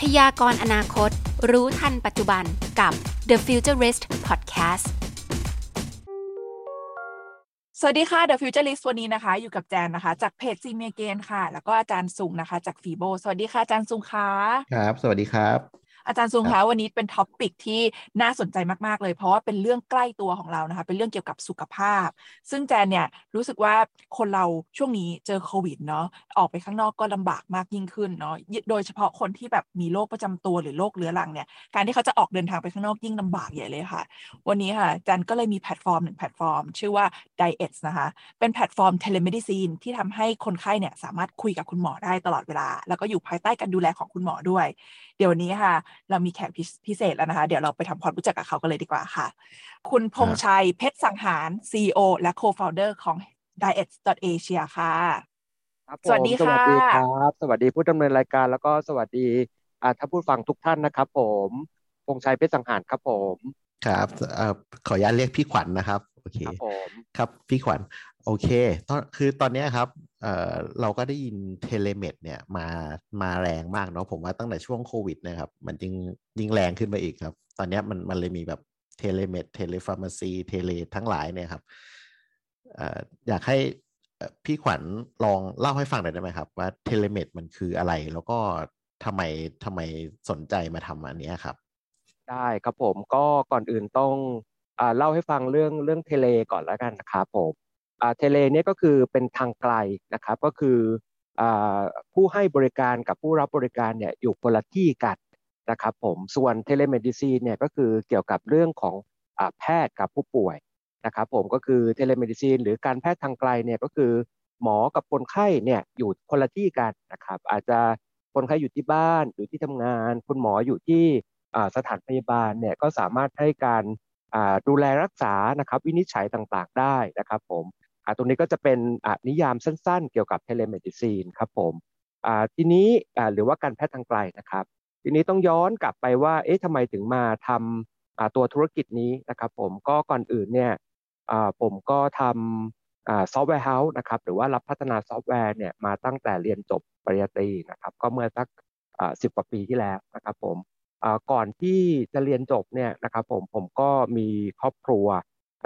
พยากรณ์อนาคต รู้ทันปัจจุบันกับ The Futurist Podcast สวัสดีค่ะ The Futurist วันนี้นะคะ อยู่กับแจนนะคะ จากเพจซีเมเกนค่ะ แล้วก็อาจารย์ซุงนะคะ จาก FIBO สวัสดีค่ะอาจารย์ซุงค่ะครับ สวัสดีครับ อาจารย์ซุงคะวันนี้เป็น topic ที่น่าสนใจมากๆเลย เพราะว่าเป็นเรื่องใกล้ตัวของเรานะคะ เป็นเรื่องเกี่ยวกับสุขภาพ ซึ่งแจนเนี่ยรู้สึกว่าคนเราช่วงนี้เจอโควิดเนาะออกไปข้างนอกก็ลำบากมากยิ่งขึ้นเนาะโดยเฉพาะคนที่แบบมีโรคประจำตัวหรือโรคเรื้อรังเนี่ยการที่เขาจะออกเดินทางไปข้างนอกยิ่งลำบากใหญ่เลยค่ะ วันนี้ค่ะแจนก็เลยมีแพลตฟอร์มหนึ่งแพลตฟอร์ม ชื่อว่า Dietz นะคะเป็นแพลตฟอร์ม telemedicine ที่ทำให้คนไข้เนี่ยสามารถคุยกับคุณหมอได้ตลอดเวลา แล้วก็อยู่ภายใต้การดูแลของคุณหมอด้วย เดี๋ยววันนี้ค่ะเรามีแขกพิเศษแล้วนะคะ เดี๋ยวเราไปทำความรู้จักกับเขากันเลยดีกว่าค่ะ คุณพงษ์ชัยเพชรสังหาร CEO และ Co-founder ของ Diet.asia ค่ะครับสวัสดีค่ะ สวัสดีครับ สวัสดีผู้ดำเนินรายการแล้วก็สวัสดีอ่าท่านผู้ฟังทุกท่านนะครับผมพงชัยเพชรสังหารครับผมครับเอ่อขออนุญาตเรียกพี่ขวัญนะครับ โอเค ครับผม ครับ พี่ขวัญ โอเคตอนคือตอนเนี้ยครับ เออเราก็ได้ยินเทเลเมดเนี่ยมามาแรงมากเนาะผมว่าตั้งแต่ช่วงโควิดนะครับ มันยิ่งยิ่งแรงขึ้นไปอีกครับ ตอนนี้มันมันเลยมีแบบtelemed telepharmacy tele ทั้งหลายเนี่ยครับเอ่ออยากให้พี่ขวัญลองเล่าให้ฟังหน่อยได้ไหมครับ ว่า telemed มันคืออะไร แล้วก็ทำไมทำไมสนใจมาทำอันนี้ครับ ได้ครับผมก็ก่อนอื่นต้องอ่าเล่าให้ฟังเรื่องเรื่อง tele ก่อนแล้วกันนะครับผม tele เนี่ยก็คือเป็นทางไกลนะครับก็คืออ่าผู้ให้บริการกับผู้รับบริการเนี่ยอยู่คนละที่กันนะครับผมส่วน telemedicine เนี่ยก็คือเกี่ยวกับเรื่องของอ่าแพทย์กับผู้ป่วยนะครับผมก็คือ telemedicine หรือการแพทย์ทางไกลเนี่ยก็คือหมอกับคนไข้เนี่ยอยู่คนละที่กันนะครับอาจจะคนไข้อยู่ที่บ้านอยู่ที่ทำงาน คุณหมออยู่ที่สถานพยาบาลเนี่ยก็สามารถให้การดูแลรักษานะครับวินิจฉัยต่างๆได้นะครับผม ตรงนี้ก็จะเป็นนิยามสั้นๆ เกี่ยวกับ telemedicine ครับผมทีนี้หรือว่าการแพทย์ทางไกลนะครับ ทีนี้ต้องย้อนกลับไปว่าเอ๊ะทำไมถึงมาทำตัวธุรกิจนี้นะครับผมก็ก่อนอื่นเนี่ยผมก็ทำ software house นะครับหรือว่ารับพัฒนาซอฟต์แวร์เนี่ยมาตั้งแต่เรียนจบปริญญาตรีนะครับก็เมื่อสักสิบกว่าปีที่แล้วนะครับผมก่อนที่จะเรียนจบเนี่ยนะครับผมผมก็มีครอบครัว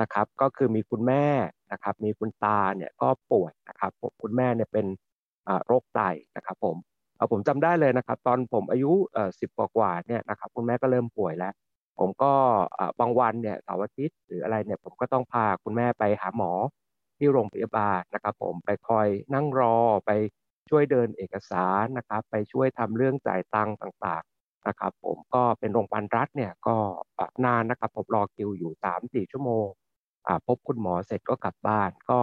นะครับ ก็คือมีคุณแม่นะครับ มีคุณตาเนี่ยก็ป่วยนะครับผมคุณแม่เนี่ยเป็นโรคไตนะครับ ผมผมจำได้เลยนะครับ ตอนผมอายุสิบกว่าเนี่ยนะครับ คุณแม่ก็เริ่มป่วยแล้ว ผมก็บางวันเนี่ยเสาร์อาทิตย์หรืออะไรเนี่ยผมก็ต้องพาคุณแม่ไปหาหมอที่โรงพยาบาลนะครับ ผมไปคอยนั่งรอไปช่วยเดินเอกสารนะครับ ไปช่วยทำเรื่องจ่ายตังค์ต่าง นะครับผมก็เป็นโรงพยาบาลรัฐเนี่ยก็นานนะครับผมรอคิวอยู่สามสี่ชั่วโมงพบคุณหมอเสร็จก็กลับบ้านก็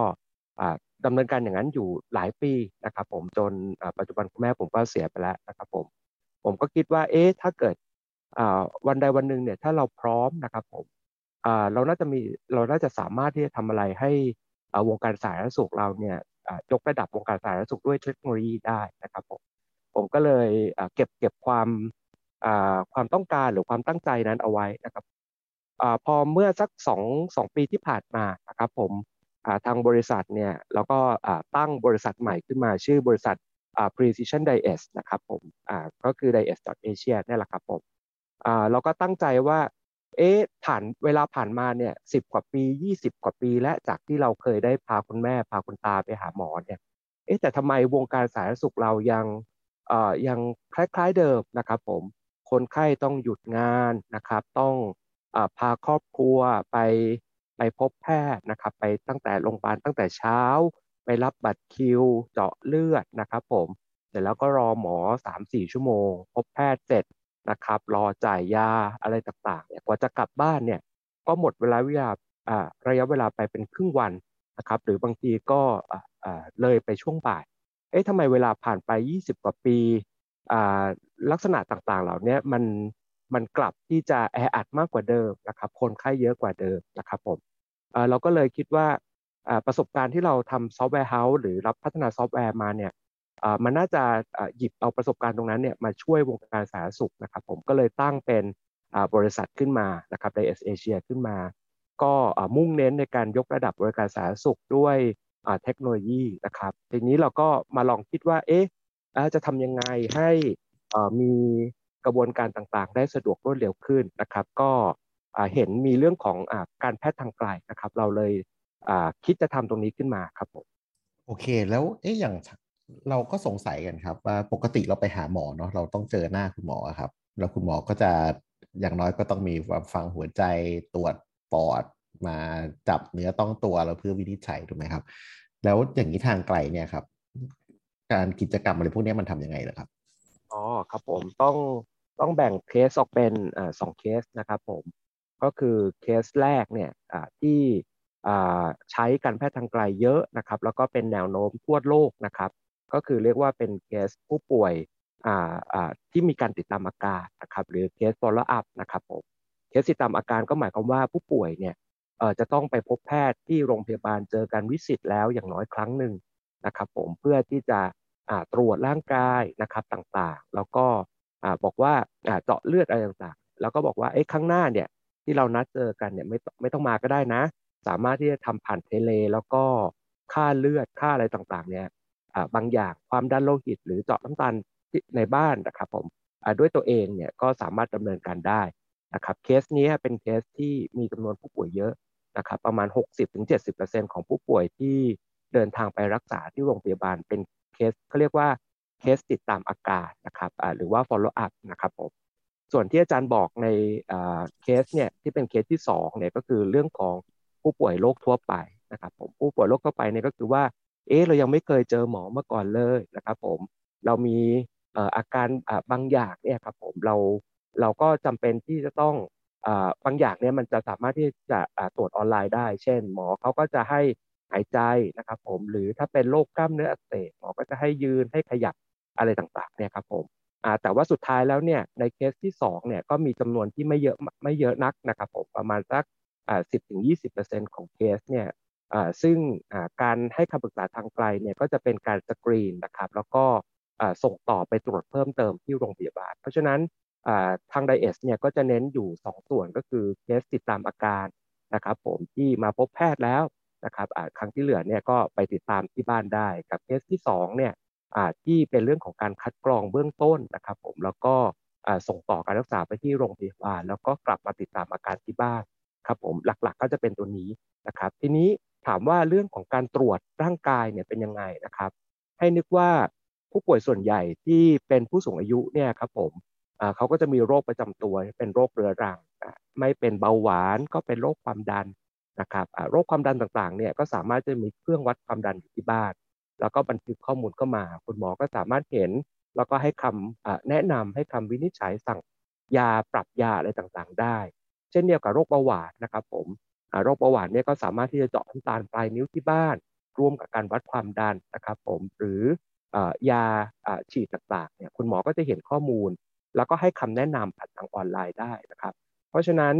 ดำเนินการอย่างนั้นอยู่หลายปีนะครับผมจนปัจจุบันคุณแม่ผมก็เสียไปแล้วนะครับผมผมก็คิดว่าเอ๊ะถ้าเกิดวันใดวันหนึ่งเนี่ยถ้าเราพร้อมนะครับผมเราน่าจะมีเราน่าจะสามารถที่จะทำอะไรให้วงการสาธารณสุขเราเนี่ยยกระดับวงการสาธารณสุขด้วยเทคโนโลยีได้นะครับผมผมก็เลยเก็บเก็บความ ความต้องการหรือความตั้งใจนั้นเอาไว้นะครับอพอเมื่อสักสองสองปีที่ผ่านมานะครับผมทางบริษัทเนี่ยแล้วก็ตั้งบริษัทใหม่ขึ้นมาชื่อบริษัท Precision Diet นะครับผมก็คือ Diet.asia นี่แหละครับผมเราก็ตั้งใจว่าเอ๊ะผ่านเวลาผ่านมาเนี่ยสิบกว่าปียี่สิบกว่าปี และจากที่เราเคยได้พาคุณแม่พาคุณตาไปหาหมอเนี่ยเอ๊ะแต่ทำไมวงการสาธารณสุขเรายังยังคล้ายๆเดิมนะครับผม คนไข้ต้องหยุดงานนะครับ ต้องอพาครอบครัวไปไปพบแพทย์นะครับ ไปตั้งแต่โรงพยาบาลตั้งแต่เช้า ไปรับบัตรคิว เจาะเลือดนะครับ ผมเสร็จแล้วก็รอหมอสามสี่ชั่วโมง พบแพทย์เสร็จนะครับ รอจ่ายยาอะไรต่างๆเนี่ยกว่าจะกลับบ้านเนี่ยก็หมดเวลาเวลาระยะเวลาไปเป็นครึ่งวันนะครับ หรือบางทีก็เลยไปช่วงบ่าย เอ๊ะทำไมเวลาผ่านไป 20 กว่าปี ลักษณะต่างๆ เหล่านี้มันมันกลับที่จะแออัดมากกว่าเดิมนะครับคนไข้เยอะกว่าเดิมนะครับผมเราก็เลยคิดว่าประสบการณ์ที่เราทำ software house หรือรับพัฒนาซอฟต์แวร์มาเนี่ยมันน่าจะหยิบเอาประสบการณ์ตรงนั้นเนี่ยมาช่วยวงการสาธารณสุขนะครับผมก็เลยตั้งเป็นบริษัทขึ้นมานะครับ Dietz Asia ขึ้นมา ก็มุ่งเน้นในการยกระดับบริการสาธารณสุขด้วยเทคโนโลยีนะครับทีนี้เราก็มาลองคิดว่าเอ๊ะ จะทำยังไงให้มีกระบวนการต่างๆ ได้สะดวกรวดเร็วขึ้นนะครับ ก็เห็นมีเรื่องของอการแพทย์ทางไกลนะครับ เราเลยคิดจะทำตรงนี้ขึ้นมาครับผมโอเค แล้วเอ๊ะอย่างเราก็สงสัยกันครับ ว่าปกติเราไปหาหมอเนาะเราต้องเจอหน้าคุณหมอครับ แล้วคุณหมอก็จะอย่างน้อยก็ต้องมีฟังหัวใจตรวจปอดมาจับเนื้อต้องตัวเราเพื่อวินิจฉัยถูกไหมครับ แล้วอย่างนี้ทางไกลเนี่ยครับ การกิจกรรมอะไรพวกนี้มันทำยังไงล่ะครับอ๋อครับผมต้องต้องแบ่งเคสออกเป็นอสองเคสนะครับผมก็คือเคสแรกเนี่ยที่ใช้การแพทย์ทางไกลเยอะนะครับ แล้วก็เป็นแนวโน้มทั่วโลกนะครับ ก็คือเรียกว่าเป็นเคสผู้ป่วยที่มีการติดตามอาการนะครับ หรือเคส follow up นะครับผมเคสติดตามอาการก็หมายความว่าผู้ป่วยเนี่ยจะต้องไปพบแพทย์ที่โรงพยาบาลเจอการวิสิตแล้วอย่างน้อยครั้งหนึ่ง นะครับผมเพื่อที่จะตรวจร่างกายนะครับต่างๆ แล้วก็บอกว่าเจาะเลือดอะไรต่างๆ แล้วก็บอกว่าไอ้ข้างหน้าเนี่ยที่เรานัดเจอกันเนี่ยไม่ไม่ต้องมาก็ได้นะ สามารถที่จะทำผ่านเทเล แล้วก็ค่าเลือดค่าอะไรต่างๆ เนี่ยบางอย่างความดันโลหิต หรือเจาะน้ำตาลในบ้านนะครับผมด้วยตัวเองเนี่ยก็สามารถดำเนินการได้นะครับเคสนี้เป็นเคสที่มีจำนวนผู้ป่วยเยอะนะครับประมาณ 60-70%ของผู้ป่วยที่ เดินทางไปรักษาที่โรงพยาบาลเป็นเคสเขาเรียกว่าเคสติดตามอาการนะครับหรือว่า follow up นะครับผมส่วนที่อาจารย์บอกในเคสเนี่ยที่เป็นเคสที่2เนี่ยก็คือเรื่องของผู้ป่วยโรคทั่วไปนะครับผมผู้ป่วยโรคทั่วไปเนี่ยก็คือว่าเอ๊ะเรายังไม่เคยเจอหมอมาก่อนเลยนะครับผมเรามีอาการบางอย่างเนี่ยครับผมเราเราก็จำเป็นที่จะต้องบางอย่างเนี่ยมันจะสามารถที่จะตรวจออนไลน์ได้ เช่น หมอเขาก็จะให้ หายใจนะครับผมหรือถ้าเป็นโรคกล้ามเนื้ออักเสบหมอก็จะให้ยืนให้ขยับอะไรต่างๆเนี่ยครับผมแต่ว่าสุดท้ายแล้วเนี่ยในเคสที่2เนี่ยก็มีจำนวนที่ไม่เยอะไม่เยอะนักนะครับผมประมาณสักสิบถึงยี่สิบเปอร์เซ็นของเคสเนี่ยซึ่งการให้คำปรึกษาทางไกลเนี่ยก็จะเป็นการสกรีนนะครับแล้วก็ส่งต่อไปตรวจเพิ่มเติมที่โรงพยาบาล เพราะฉะนั้นทางไดเอสเนี่ยก็จะเน้นอยู่ 2 ส่วนก็คือเคสติดตามอาการนะครับผมที่มาพบแพทย์แล้ว นะครับครั้งที่เหลือเนี่ยก็ไปติดตามที่บ้านได้กับเคสที่2เนี่ยที่เป็นเรื่องของการคัดกรองเบื้องต้นนะครับ ผมแล้วก็ส่งต่อการรักษาไปที่โรงพยาบาล แล้วก็กลับมาติดตามอาการที่บ้านครับผมหลักๆก็จะเป็นตัวนี้นะครับ ทีนี้ถามว่าเรื่องของการตรวจร่างกายเนี่ยเป็นยังไงนะครับ ให้นึกว่าผู้ป่วยส่วนใหญ่ที่เป็นผู้สูงอายุเนี่ยครับผมเขาก็จะมีโรคประจำตัวเป็นโรคเรื้อรัง ไม่เป็นเบาหวานก็เป็นโรคความดัน นะครับโรคความดันต่างๆเนี่ยก็สามารถจะมีเครื่องวัดความดันอยู่ที่บ้าน แล้วก็บันทึกข้อมูลเข้ามา คุณหมอก็สามารถเห็น แล้วก็ให้คำแนะนำให้คำวินิจฉัยสั่งยาปรับยาอะไรต่างๆ ได้ เช่นเดียวกับโรคเบาหวานนะครับผมโรคเบาหวานเนี่ยก็สามารถที่จะเจาะน้ำตาลปลายนิ้วที่บ้าน ร่วมกับการวัดความดันนะครับผมหรือยาฉีดต่างๆเนี่ยคุณหมอก็จะเห็นข้อมูล แล้วก็ให้คำแนะนำผ่านทางออนไลน์ได้นะครับ เพราะฉะนั้น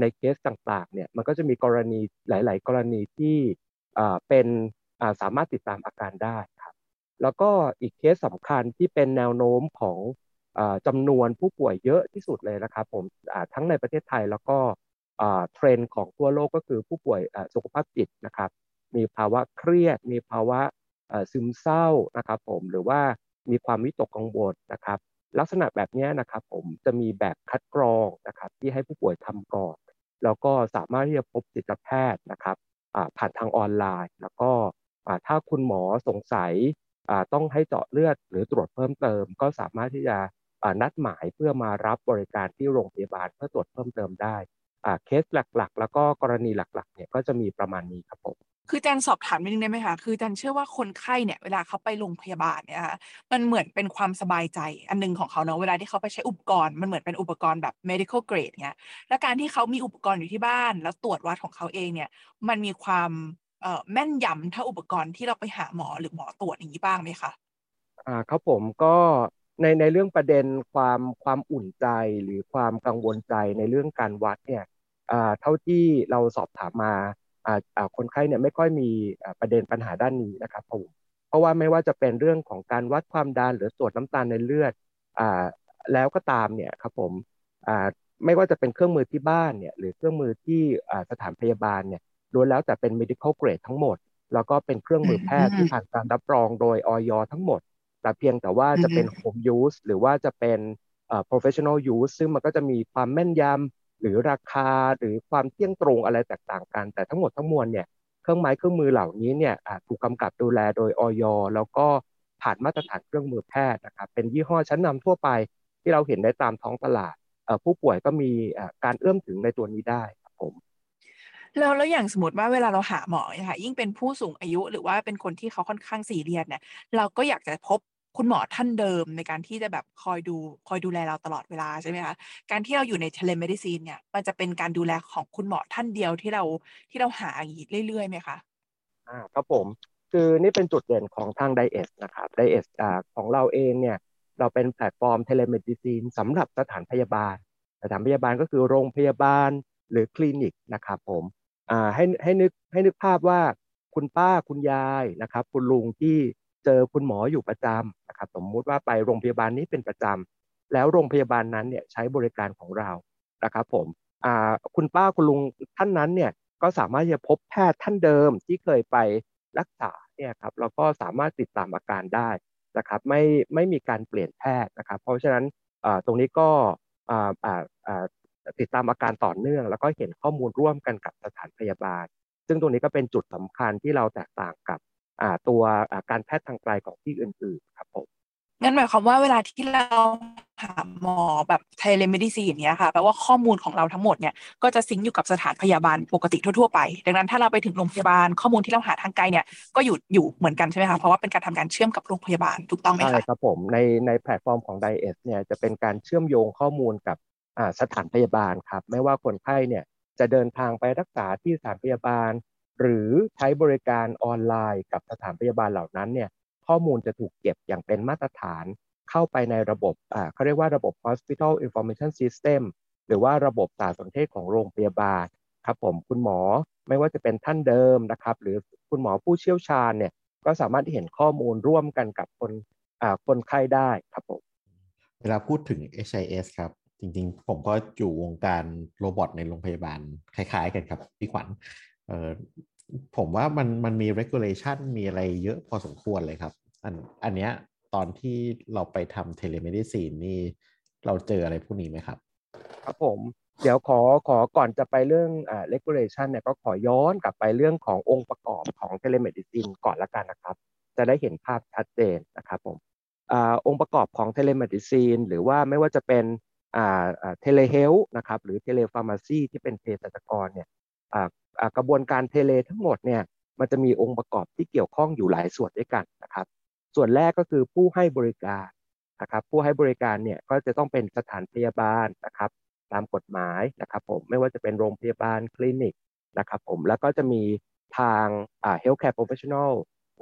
ในเคสต่างๆเนี่ยมันก็จะมีกรณีหลาย ๆ กรณีที่เป็นสามารถติดตามอาการได้ครับแล้วก็อีกเคสสำคัญที่เป็นแนวโน้มของจำนวนผู้ป่วยเยอะที่สุดเลยนะครับผมทั้งในประเทศไทยแล้วก็เทรนด์ของทั่วโลกก็คือผู้ป่วยสุขภาพจิตนะครับมีภาวะเครียด มีภาวะซึมเศร้านะครับผมหรือว่ามีความวิตกกังวลนะครับ ลักษณะแบบนี้นะครับผมจะมีแบบคัดกรองนะครับที่ให้ผู้ป่วยทำก่อน แล้วก็สามารถที่จะพบจิตแพทย์นะครับผ่านทางออนไลน์ แล้วก็ถ้าคุณหมอสงสัยต้องให้เจาะเลือดหรือตรวจเพิ่มเติม ก็สามารถที่จะนัดหมายเพื่อมารับบริการที่โรงพยาบาลเพื่อตรวจเพิ่มเติมได้เคสหลักๆ แล้วก็กรณีหลักๆเนี่ยก็จะมีประมาณนี้ครับผม คือจันสอบถามนิดนึงได้ไหมคะ คือจันเชื่อว่าคนไข้เนี่ยเวลาเขาไปโรงพยาบาลเนี่ยคะมันเหมือนเป็นความสบายใจอันนึงของเขาเนาะ เวลาที่เขาไปใช้อุปกรณ์ มันเหมือนเป็นอุปกรณ์แบบ medical grade เนี่ย และการที่เขามีอุปกรณ์อยู่ที่บ้าน แล้วตรวจวัดของเขาเองเนี่ย มันมีความเอ่อแม่นยำเท่าอุปกรณ์ที่เราไปหาหมอหรือหมอตรวจอย่างนี้บ้างไหมคะ อ่าครับผมก็ในในเรื่องประเด็นความความอุ่นใจหรือความกังวลใจในเรื่องการวัดเนี่ยอ่าเท่าที่เราสอบถามมา คนไข้เนี่ยไม่ค่อยมีประเด็นปัญหาด้านนี้นะครับผมเพราะว่าไม่ว่าจะเป็นเรื่องของการวัดความดันหรือตรวจน้ำตาลในเลือดแล้วก็ตามเนี่ยครับผมไม่ว่าจะเป็นเครื่องมือที่บ้านเนี่ยหรือเครื่องมือที่สถานพยาบาลเนี่ยล้วนแล้วแต่เป็น medical grade ทั้งหมด แล้วก็เป็นเครื่องมือแพทย์ที่ผ่านการรับรองโดยออยทั้งหมด แต่เพียงแต่ว่าจะเป็น home use หรือว่าจะเป็น professional use ซึ่งมันก็จะมีความแม่นยำ หรือราคาหรือความเที่ยงตรงอะไรแตกต่างกัน แต่ทั้งหมดทั้งมวลเนี่ยเครื่องไม้เครื่องมือเหล่านี้เนี่ยถูกกำกับดูแลโดยออยแล้วก็ผ่านมาตรฐานเครื่องมือแพทย์นะครับเป็นยี่ห้อชั้นนำทั่วไปที่เราเห็นได้ตามท้องตลาดผู้ป่วยก็มีการเอื้อมถึงในตัวนี้ได้ครับผมแล้วแล้วอย่างสมมติว่าเวลาเราหาหมอเนี่ยค่ะยิ่งเป็นผู้สูงอายุหรือว่าเป็นคนที่เขาค่อนข้างสี่เรียสเนี่ยเราก็อยากจะพบ คุณหมอท่านเดิมในการที่จะแบบคอยดูคอยดูแลเราตลอดเวลาใช่ไหมคะการที่เราอยู่ใน telemedicine เนี่ย มันจะเป็นการดูแลของคุณหมอท่านเดียวที่เราที่เราหาอย่างนี้เรื่อยๆไหมคะอ่าครับผมคือนี่เป็นจุดเด่นของทาง Dietz นะครับ Dietz อ่าของเราเองเนี่ย เราเป็นแพลตฟอร์ม telemedicine สำหรับสถานพยาบาล สถานพยาบาลก็คือโรงพยาบาลหรือคลินิกนะครับผมอ่าให้ให้นึกให้นึกภาพว่าคุณป้าคุณยายนะครับ คุณลุงที่ เจอคุณหมออยู่ประจำนะครับสมมุติว่าไปโรงพยาบาลนี้เป็นประจำแล้วโรงพยาบาลนั้นเนี่ยใช้บริการของเรานะครับผมคุณป้าคุณลุงท่านนั้นเนี่ยก็สามารถจะพบแพทย์ท่านเดิมที่เคยไปรักษาเนี่ยครับแล้วก็สามารถติดตามอาการได้นะครับไม่ไม่มีการเปลี่ยนแพทย์นะครับ เพราะฉะนั้นตรงนี้ก็ติดตามอาการต่อเนื่อง แล้วก็เห็นข้อมูลร่วมกันกับสถานพยาบาล ซึ่งตรงนี้ก็เป็นจุดสำคัญที่เราแตกต่างกับ ตัวการแพทย์ทางไกลของที่อื่นๆครับผมงั้นหมายความว่าเวลาที่เราหาหมอแบบ telemedicine อย่างเงี้ยค่ะแปลว่าข้อมูลของเราทั้งหมดเนี่ยก็จะ sync อยู่กับสถานพยาบาลปกติทั่วๆไป ดังนั้นถ้าเราไปถึงโรงพยาบาลข้อมูลที่เราหาทางไกลเนี่ยก็อยู่อยู่เหมือนกันใช่ไหมคะเพราะว่าเป็นการทำการเชื่อมกับโรงพยาบาลถูกต้องไหมคะใช่ครับผมในในแพลตฟอร์มของ Dietz เนี่ยจะเป็นการเชื่อมโยงข้อมูลกับสถานพยาบาลครับไม่ว่าคนไข้เนี่ยจะเดินทางไปรักษาที่สถานพยาบาล หรือใช้บริการออนไลน์กับสถานพยาบาลเหล่านั้นเนี่ยข้อมูลจะถูกเก็บอย่างเป็นมาตรฐานเข้าไปในระบบอ่าเขาเรียกว่าระบบ hospital information system หรือว่าระบบสารสนเทศของโรงพยาบาลครับผมคุณหมอไม่ว่าจะเป็นท่านเดิมนะครับ หรือคุณหมอผู้เชี่ยวชาญเนี่ยก็สามารถที่เห็นข้อมูลร่วมกันกับคนอ่าคนไข้ได้ครับผมเวลาพูดถึง HIS ครับ จริงๆ ผมก็อยู่วงการโรบอทในโรงพยาบาลคล้ายๆ กันครับพี่ขวัญ ผมว่ามันมันมี regulation มีอะไรเยอะพอสมควรเลยครับ อันอันเนี้ยตอนที่เราไปทำ telemedicine นี่เราเจออะไรพวกนี้ไหมครับ ครับผมเดี๋ยวขอขอก่อนจะไปเรื่องอ่า regulation เนี่ยก็ขอย้อนกลับไปเรื่องขององค์ประกอบของ telemedicine ก่อนละกันนะครับ จะได้เห็นภาพชัดเจนนะครับผมอ่าองค์ประกอบของ telemedicine หรือว่าไม่ว่าจะเป็นอ่า telehealth นะครับหรือ telepharmacy ที่เป็นเภสัชกรเนี่ยอ่า กระบวนการเทเลทั้งหมดเนี่ยมันจะมีองค์ประกอบที่เกี่ยวข้องอยู่หลายส่วนด้วยกันนะครับ ส่วนแรกก็คือผู้ให้บริการนะครับ ผู้ให้บริการเนี่ยก็จะต้องเป็นสถานพยาบาลนะครับ ตามกฎหมายนะครับ ผมไม่ว่าจะเป็นโรงพยาบาลคลินิกนะครับผมแล้วก็จะมีทางอ่า healthcare professional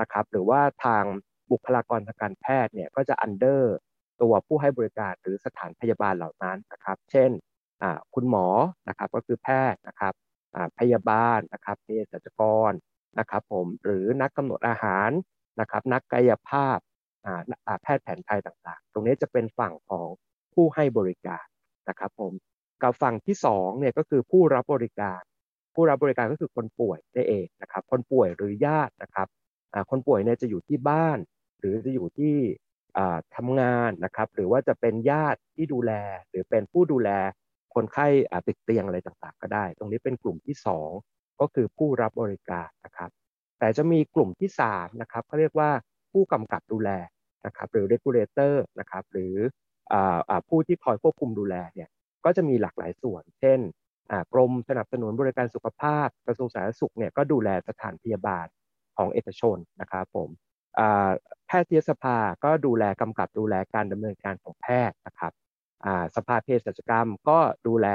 นะครับ หรือว่าทางบุคลากรทางการแพทย์เนี่ยก็จะ under ตัวผู้ให้บริการหรือสถานพยาบาลเหล่านั้นนะครับ เช่นอ่าคุณหมอนะครับก็คือแพทย์นะครับ พยาบาลนะครับเภสัชกรนะครับผมหรือนักกำหนดอาหารนะครับนักกายภาพแพทย์แผนไทยต่างๆ ตรงนี้จะเป็นฝั่งของผู้ให้บริการนะครับผมกับฝั่งที่2เนี่ยก็คือผู้รับบริการ ผู้รับบริการก็คือคนป่วยได้เองนะครับ คนป่วยหรือญาตินะครับคนป่วยเนี่ยจะอยู่ที่บ้าน หรือจะอยู่ที่ทำงานนะครับ หรือว่าจะเป็นญาติที่ดูแล หรือเป็นผู้ดูแล คนไข้ติดเตียงอะไรต่างๆ ก็ได้ ตรงนี้เป็นกลุ่มที่ 2 ก็คือผู้รับบริการนะครับ แต่จะมีกลุ่มที่3นะครับเขาเรียกว่าผู้กำกับดูแลนะครับหรือ regulator นะครับหรือผู้ที่คอยควบคุมดูแลเนี่ยก็จะมีหลากหลายส่วน เช่นกรมสนับสนุนบริการสุขภาพ กระทรวงสาธารณสุขเนี่ยก็ดูแลสถานพยาบาลของเอกชนนะครับผมแพทยสภาก็ดูแลกำกับดูแลการดำเนินการของแพทย์นะครับ สภาเภสัชกรรมก็ดูแล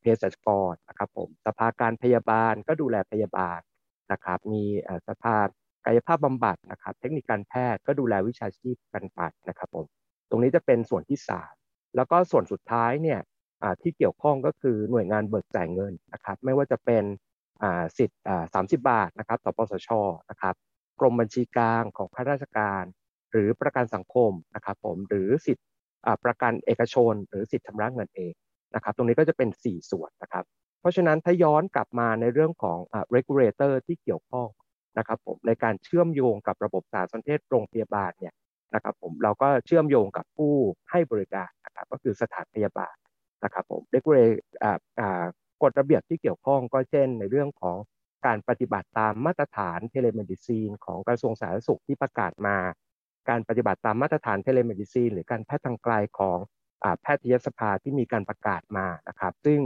เภสัชกรนะครับผมสภาการพยาบาลก็ดูแลพยาบาลนะครับ มีสภากายภาพบำบัดนะครับ เทคนิคการแพทย์ก็ดูแลวิชาชีพกันไปนะครับผมตรงนี้จะเป็นส่วนที่ 3 แล้วก็ส่วนสุดท้ายเนี่ยที่เกี่ยวข้องก็คือหน่วยงานเบิกจ่ายเงินนะครับ ไม่ว่าจะเป็นสิทธิ์สามสิบบาทนะครับต่อปสชนะครับกรมบัญชีกลางของข้าราชการ หรือประกันสังคมนะครับผมหรือสิทธิ์ ประกันเอกชน หรือสิทธิ์ชำระเงินเองนะครับตรงนี้ก็จะเป็น 4 ส่วนนะครับเพราะฉะนั้นถ้าย้อนกลับมาในเรื่องของ regulator ที่เกี่ยวข้องนะครับผมในการเชื่อมโยงกับระบบสาธารสนเทศโรงพยาบาลเนี่ยนะครับผมเราก็เชื่อมโยงกับผู้ให้บริการนะครับก็คือสถานพยาบาลนะครับผม regulation กฎระเบียบที่เกี่ยวข้องก็เช่น ในเรื่องของการปฏิบัติตามมาตรฐาน telemedicine ของกระทรวงสาธารณสุขที่ประกาศมา การปฏิบัติตามมาตรฐาน telemedicine หรือการแพทย์ทางไกลของแพทยสภาที่มีการประกาศมานะครับ ซึ่ง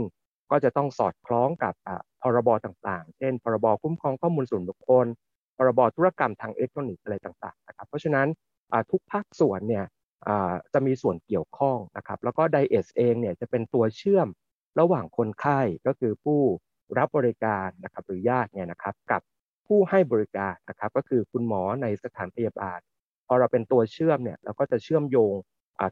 ก็จะต้องสอดคล้องกับพรบต่างๆ เช่น พรบคุ้มครองข้อมูลส่วนบุคคล พรบธุรกรรมทางอิเล็กทรอนิกส์อะไรต่างๆนะครับ เพราะฉะนั้นทุกภาคส่วนเนี่ยจะมีส่วนเกี่ยวข้องนะครับ แล้วก็ไดเอสเองเนี่ยจะเป็นตัวเชื่อมระหว่างคนไข้ก็คือผู้รับบริการนะครับหรือญาติเนี่ยนะครับกับผู้ให้บริการนะครับ ก็คือคุณหมอในสถานพยาบาล พอเราเป็นตัวเชื่อมเนี่ยเราก็จะเชื่อมโยง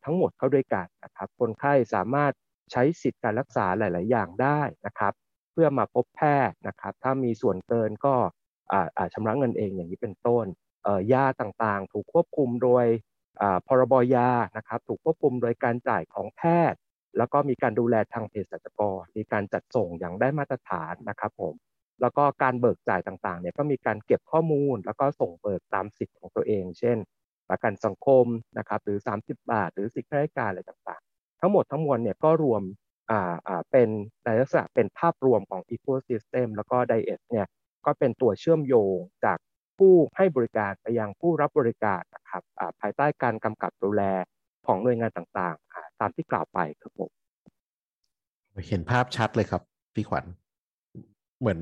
ทั้งหมดเข้าด้วยกันนะครับคนไข้สามารถใช้สิทธิการรักษาหลาย ๆ อย่างได้นะครับ เพื่อมาพบแพทย์นะครับ ถ้ามีส่วนเกินก็ชำระเงินเองอย่างนี้เป็นต้นยาต่างๆ ถูกควบคุมโดยพรบยานะครับถูกควบคุมโดยการจ่ายของแพทย์ แล้วก็มีการดูแลทางเภสัชกร มีการจัดส่งอย่างได้มาตรฐานนะครับผมแล้วก็การเบิกจ่ายต่างๆเนี่ยก็มีการเก็บข้อมูล แล้วก็ส่งเบิกตามสิทธิ์ของตัวเอง เช่น ประกันสังคมนะครับหรือ 30 บาท หรือสิทธิราชการอะไรต่างๆ ทั้งหมดทั้งมวลเนี่ยก็รวมอ่าอ่าเป็นในลักษณะเป็นภาพรวมของ ecosystem แล้วก็ DIS เนี่ยก็เป็นตัวเชื่อมโยงจากผู้ให้บริการไปยังผู้รับบริการนะครับภายใต้การกำกับดูแลของหน่วยงานต่างๆ ตามที่กล่าวไปครับผมเห็นภาพชัดเลยครับพี่ขวัญ เหมือน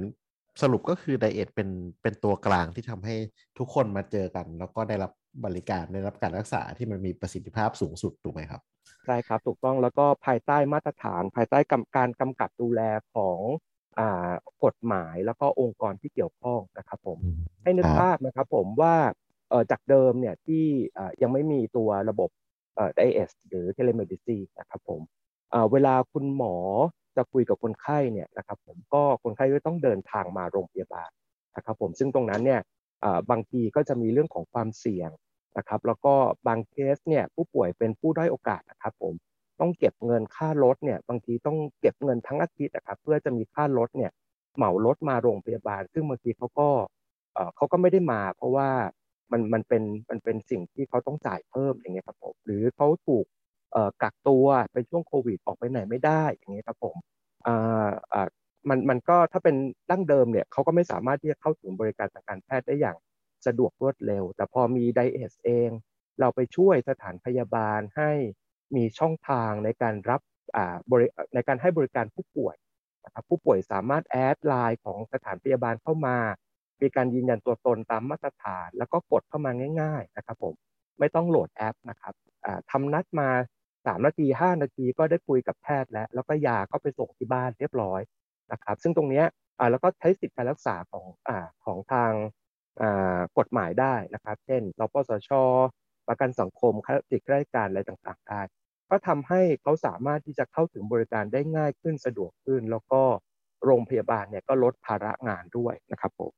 สรุปก็คือไดเอทเป็นเป็นตัวกลางที่ทำให้ทุกคนมาเจอกัน แล้วก็ได้รับบริการได้รับการรักษาที่มันมีประสิทธิภาพสูงสุดถูกไหมครับใช่ครับถูกต้องแล้วก็ภายใต้มาตรฐาน ภายใต้การกำกับดูแลของกฎหมายแล้วก็องค์กรที่เกี่ยวข้องนะครับผมให้นึกภาพนะครับผมว่าจากเดิมเนี่ยที่ยังไม่มีตัวระบบเอ่อ IS หรือ telemedicine นะครับผมเวลาคุณหมอ จะคุยกับคนไข้เนี่ยนะครับผมก็คนไข้ก็ต้องเดินทางมาโรงพยาบาลนะครับผมซึ่งตรงนั้นเนี่ยบางทีก็จะมีเรื่องของความเสี่ยงนะครับแล้วก็บางเคสเนี่ยผู้ป่วยเป็นผู้ด้อยโอกาสนะครับผมต้องเก็บเงินค่ารถเนี่ยบางทีต้องเก็บเงินทั้งอาทิตย์นะครับเพื่อจะมีค่ารถเนี่ยเหมารถมาโรงพยาบาล ซึ่งบางทีเขาก็เขาก็ไม่ได้มา เพราะว่ามันมันเป็นมันเป็นสิ่งที่เขาต้องจ่ายเพิ่มอย่างเงี้ยครับผมหรือเขาถูก กักตัวเป็นช่วงโควิดออกไปไหนไม่ได้อย่างเงี้ยครับผมมันมันก็ถ้าเป็นดั้งเดิมเนี่ยเขาก็ไม่สามารถที่จะเข้าถึงบริการทางการแพทย์ได้อย่างสะดวกรวดเร็ว แต่พอมี Dietz เอง เราไปช่วยสถานพยาบาลให้มีช่องทางในการรับในการให้บริการผู้ป่วยนะครับผู้ป่วยสามารถ add LINE ของสถานพยาบาลเข้ามา มีการยืนยันตัวตนตามมาตรฐาน แล้วก็กดเข้ามาง่าย ๆ นะครับผมไม่ต้องโหลดแอปนะครับทำนัดมา สามนาทีห้านาทีก็ได้คุยกับแพทย์แล้ว แล้วก็ยาก็ไปส่งที่บ้านเรียบร้อยนะครับ ซึ่งตรงนี้อ่าแล้วก็ใช้สิทธิการรักษาของอ่าของทางอ่ากฎหมายได้นะครับ เช่นรปสชประกันสังคมค่าสิทธิราชการอะไรต่างๆได้ก็ทำให้เขาสามารถที่จะเข้าถึงบริการได้ง่ายขึ้นสะดวกขึ้น แล้วก็โรงพยาบาลเนี่ยก็ลดภาระงานด้วยนะครับผม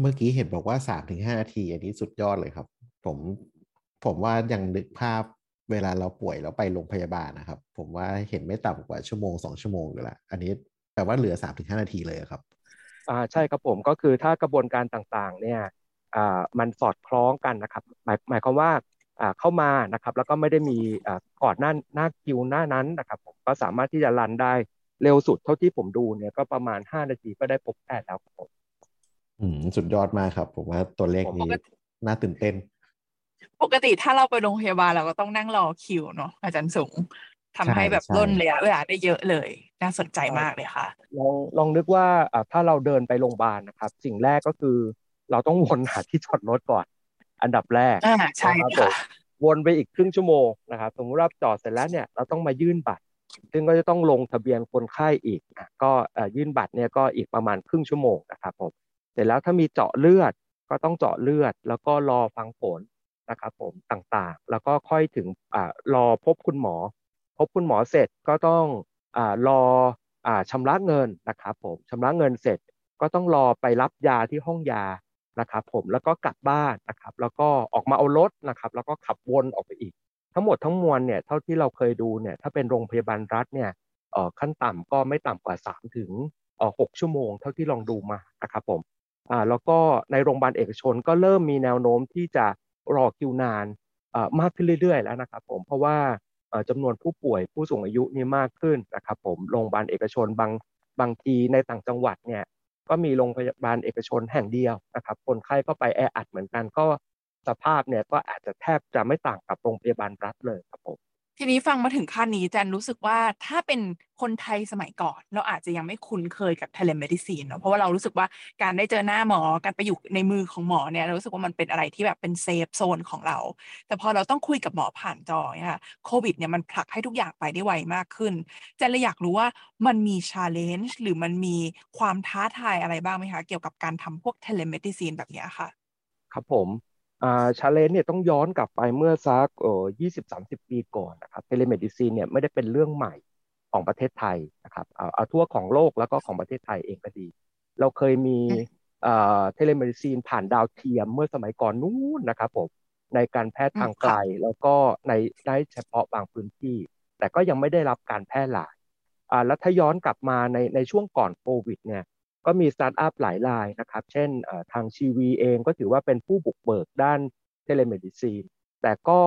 เมื่อกี้เห็นบอกว่าสามถึงห้านาที อันนี้สุดยอดเลยครับ ผมผมว่ายังนึกภาพ เวลาเราป่วยเราไปโรงพยาบาลนะครับ ผมว่าเห็นไม่ต่ำกว่าชั่วโมงสองชั่วโมงเลยละอันนี้แปลว่าเหลือสามถึงห้านาทีเลยครับอ่าใช่ครับผมก็คือถ้ากระบวนการต่างๆเนี่ยอ่ามันสอดคล้องกันนะครับ หมายหมายความว่าอ่าเข้ามานะครับ แล้วก็ไม่ได้มีอ่าก่อนหน้าหน้าคิวหน้านั้นนะครับ ผมก็สามารถที่จะรันได้เร็วสุดเท่าที่ผมดูเนี่ยก็ประมาณห้านาทีก็ได้พบแพทย์แล้วครับผมอืมสุดยอดมากครับ ผมว่าตัวเลขนี้น่าตื่นเต้น ปกติถ้าเราไปโรงพยาบาลเราก็ต้องนั่งรอคิวเนาะอาจารย์สูงทำให้แบบล่นระยะเวลาได้เยอะเลย น่าสนใจมากเลยค่ะ ลองลองนึกว่าถ้าเราเดินไปโรงพยาบาลนะครับ สิ่งแรกก็คือเราต้องวนหาที่จอดรถก่อน อันดับแรกอ่าใช่ค่ะวนไปอีกครึ่งชั่วโมงนะครับสมมติว่าจอดเสร็จแล้วเนี่ยเราต้องมายื่นบัตร ซึ่งก็จะต้องลงทะเบียนคนไข้อีกก็ยื่นบัตรเนี่ยก็อีกประมาณครึ่งชั่วโมงนะครับผมเสร็จแล้วถ้ามีเจาะเลือดก็ต้องเจาะเลือด แล้วก็รอฟังผล นะครับผมต่างๆ แล้วก็ค่อยถึงอรอพบคุณหมอ พบคุณหมอเสร็จก็ต้องอรออ่าชำระเงินนะครับผมชำระเงินเสร็จก็ต้องรอไปรับยาที่ห้องยานะครับผมแล้วก็กลับบ้านนะครับ แล้วก็ออกมาเอารถนะครับ แล้วก็ขับวนออกไปอีก ทั้งหมดทั้งมวลเนี่ยเท่าที่เราเคยดูเนี่ยถ้าเป็นโรงพยาบาลรัฐเนี่ยขั้นต่ำก็ไม่ต่ำกว่า 3 ถึงเอ่อ6ชั่วโมง เท่าที่ลองดูมานะครับผมแล้วก็ในโรงพยาบาลเอกชนก็เริ่มมีแนวโน้มที่จะ รอคิวนานมากขึ้นเรื่อยๆ แล้วนะครับผมเพราะว่าจำนวนผู้ป่วยผู้สูงอายุนี่มากขึ้นนะครับผมโรงพยาบาลเอกชนบางบางทีในต่างจังหวัดเนี่ยก็มีโรงพยาบาลเอกชนแห่งเดียวนะครับคนไข้ก็ไปแออัดเหมือนกันก็สภาพเนี่ยก็อาจจะแทบจะไม่ต่างกับโรงพยาบาลรัฐเลยครับผม ทีนี้ฟังมาถึงขั้นนี้แจนรู้สึกว่าถ้าเป็นคนไทยสมัยก่อน เราอาจจะยังไม่คุ้นเคยกับ telemedicine เนาะเพราะว่าเรารู้สึกว่าการได้เจอหน้าหมอการไปอยู่ในมือของหมอเนี่ยเรารู้สึกว่ามันเป็นอะไรที่แบบเป็น safe zone ของเรา แต่พอเราต้องคุยกับหมอผ่านจอเนี่ยค่ะโควิดเนี่ยมันผลักให้ทุกอย่างไปได้ไวมากขึ้นแจนเลยอยากรู้ว่ามันมี challenge หรือมันมีความท้าทายอะไรบ้างไหมคะเกี่ยวกับการทำพวก telemedicine แบบนี้ค่ะ ครับผม challenge เนี่ยต้องย้อนกลับไปเมื่อสักเอ่อยี่สิบสามสิบปีก่อนนะครับ telemedicine เนี่ยไม่ได้เป็นเรื่องใหม่ของประเทศไทยนะครับเอาเอาทั่วของโลกแล้วก็ของประเทศไทยเองก็ดี เราเคยมีเอ่อ telemedicine ผ่านดาวเทียมเมื่อสมัยก่อนนู้นนะครับผมในการแพทย์ทางไกลแล้วก็ในได้เฉพาะบางพื้นที่ แต่ก็ยังไม่ได้รับการแพร่หลายอ่าแล้วถ้าย้อนกลับมาในในช่วงก่อนโควิดเนี่ย ก็มีสตาร์ทอัพหลายรายนะครับ เช่นทาง Chiiwii เองก็ถือว่าเป็นผู้บุกเบิกด้าน telemedicine แต่ก็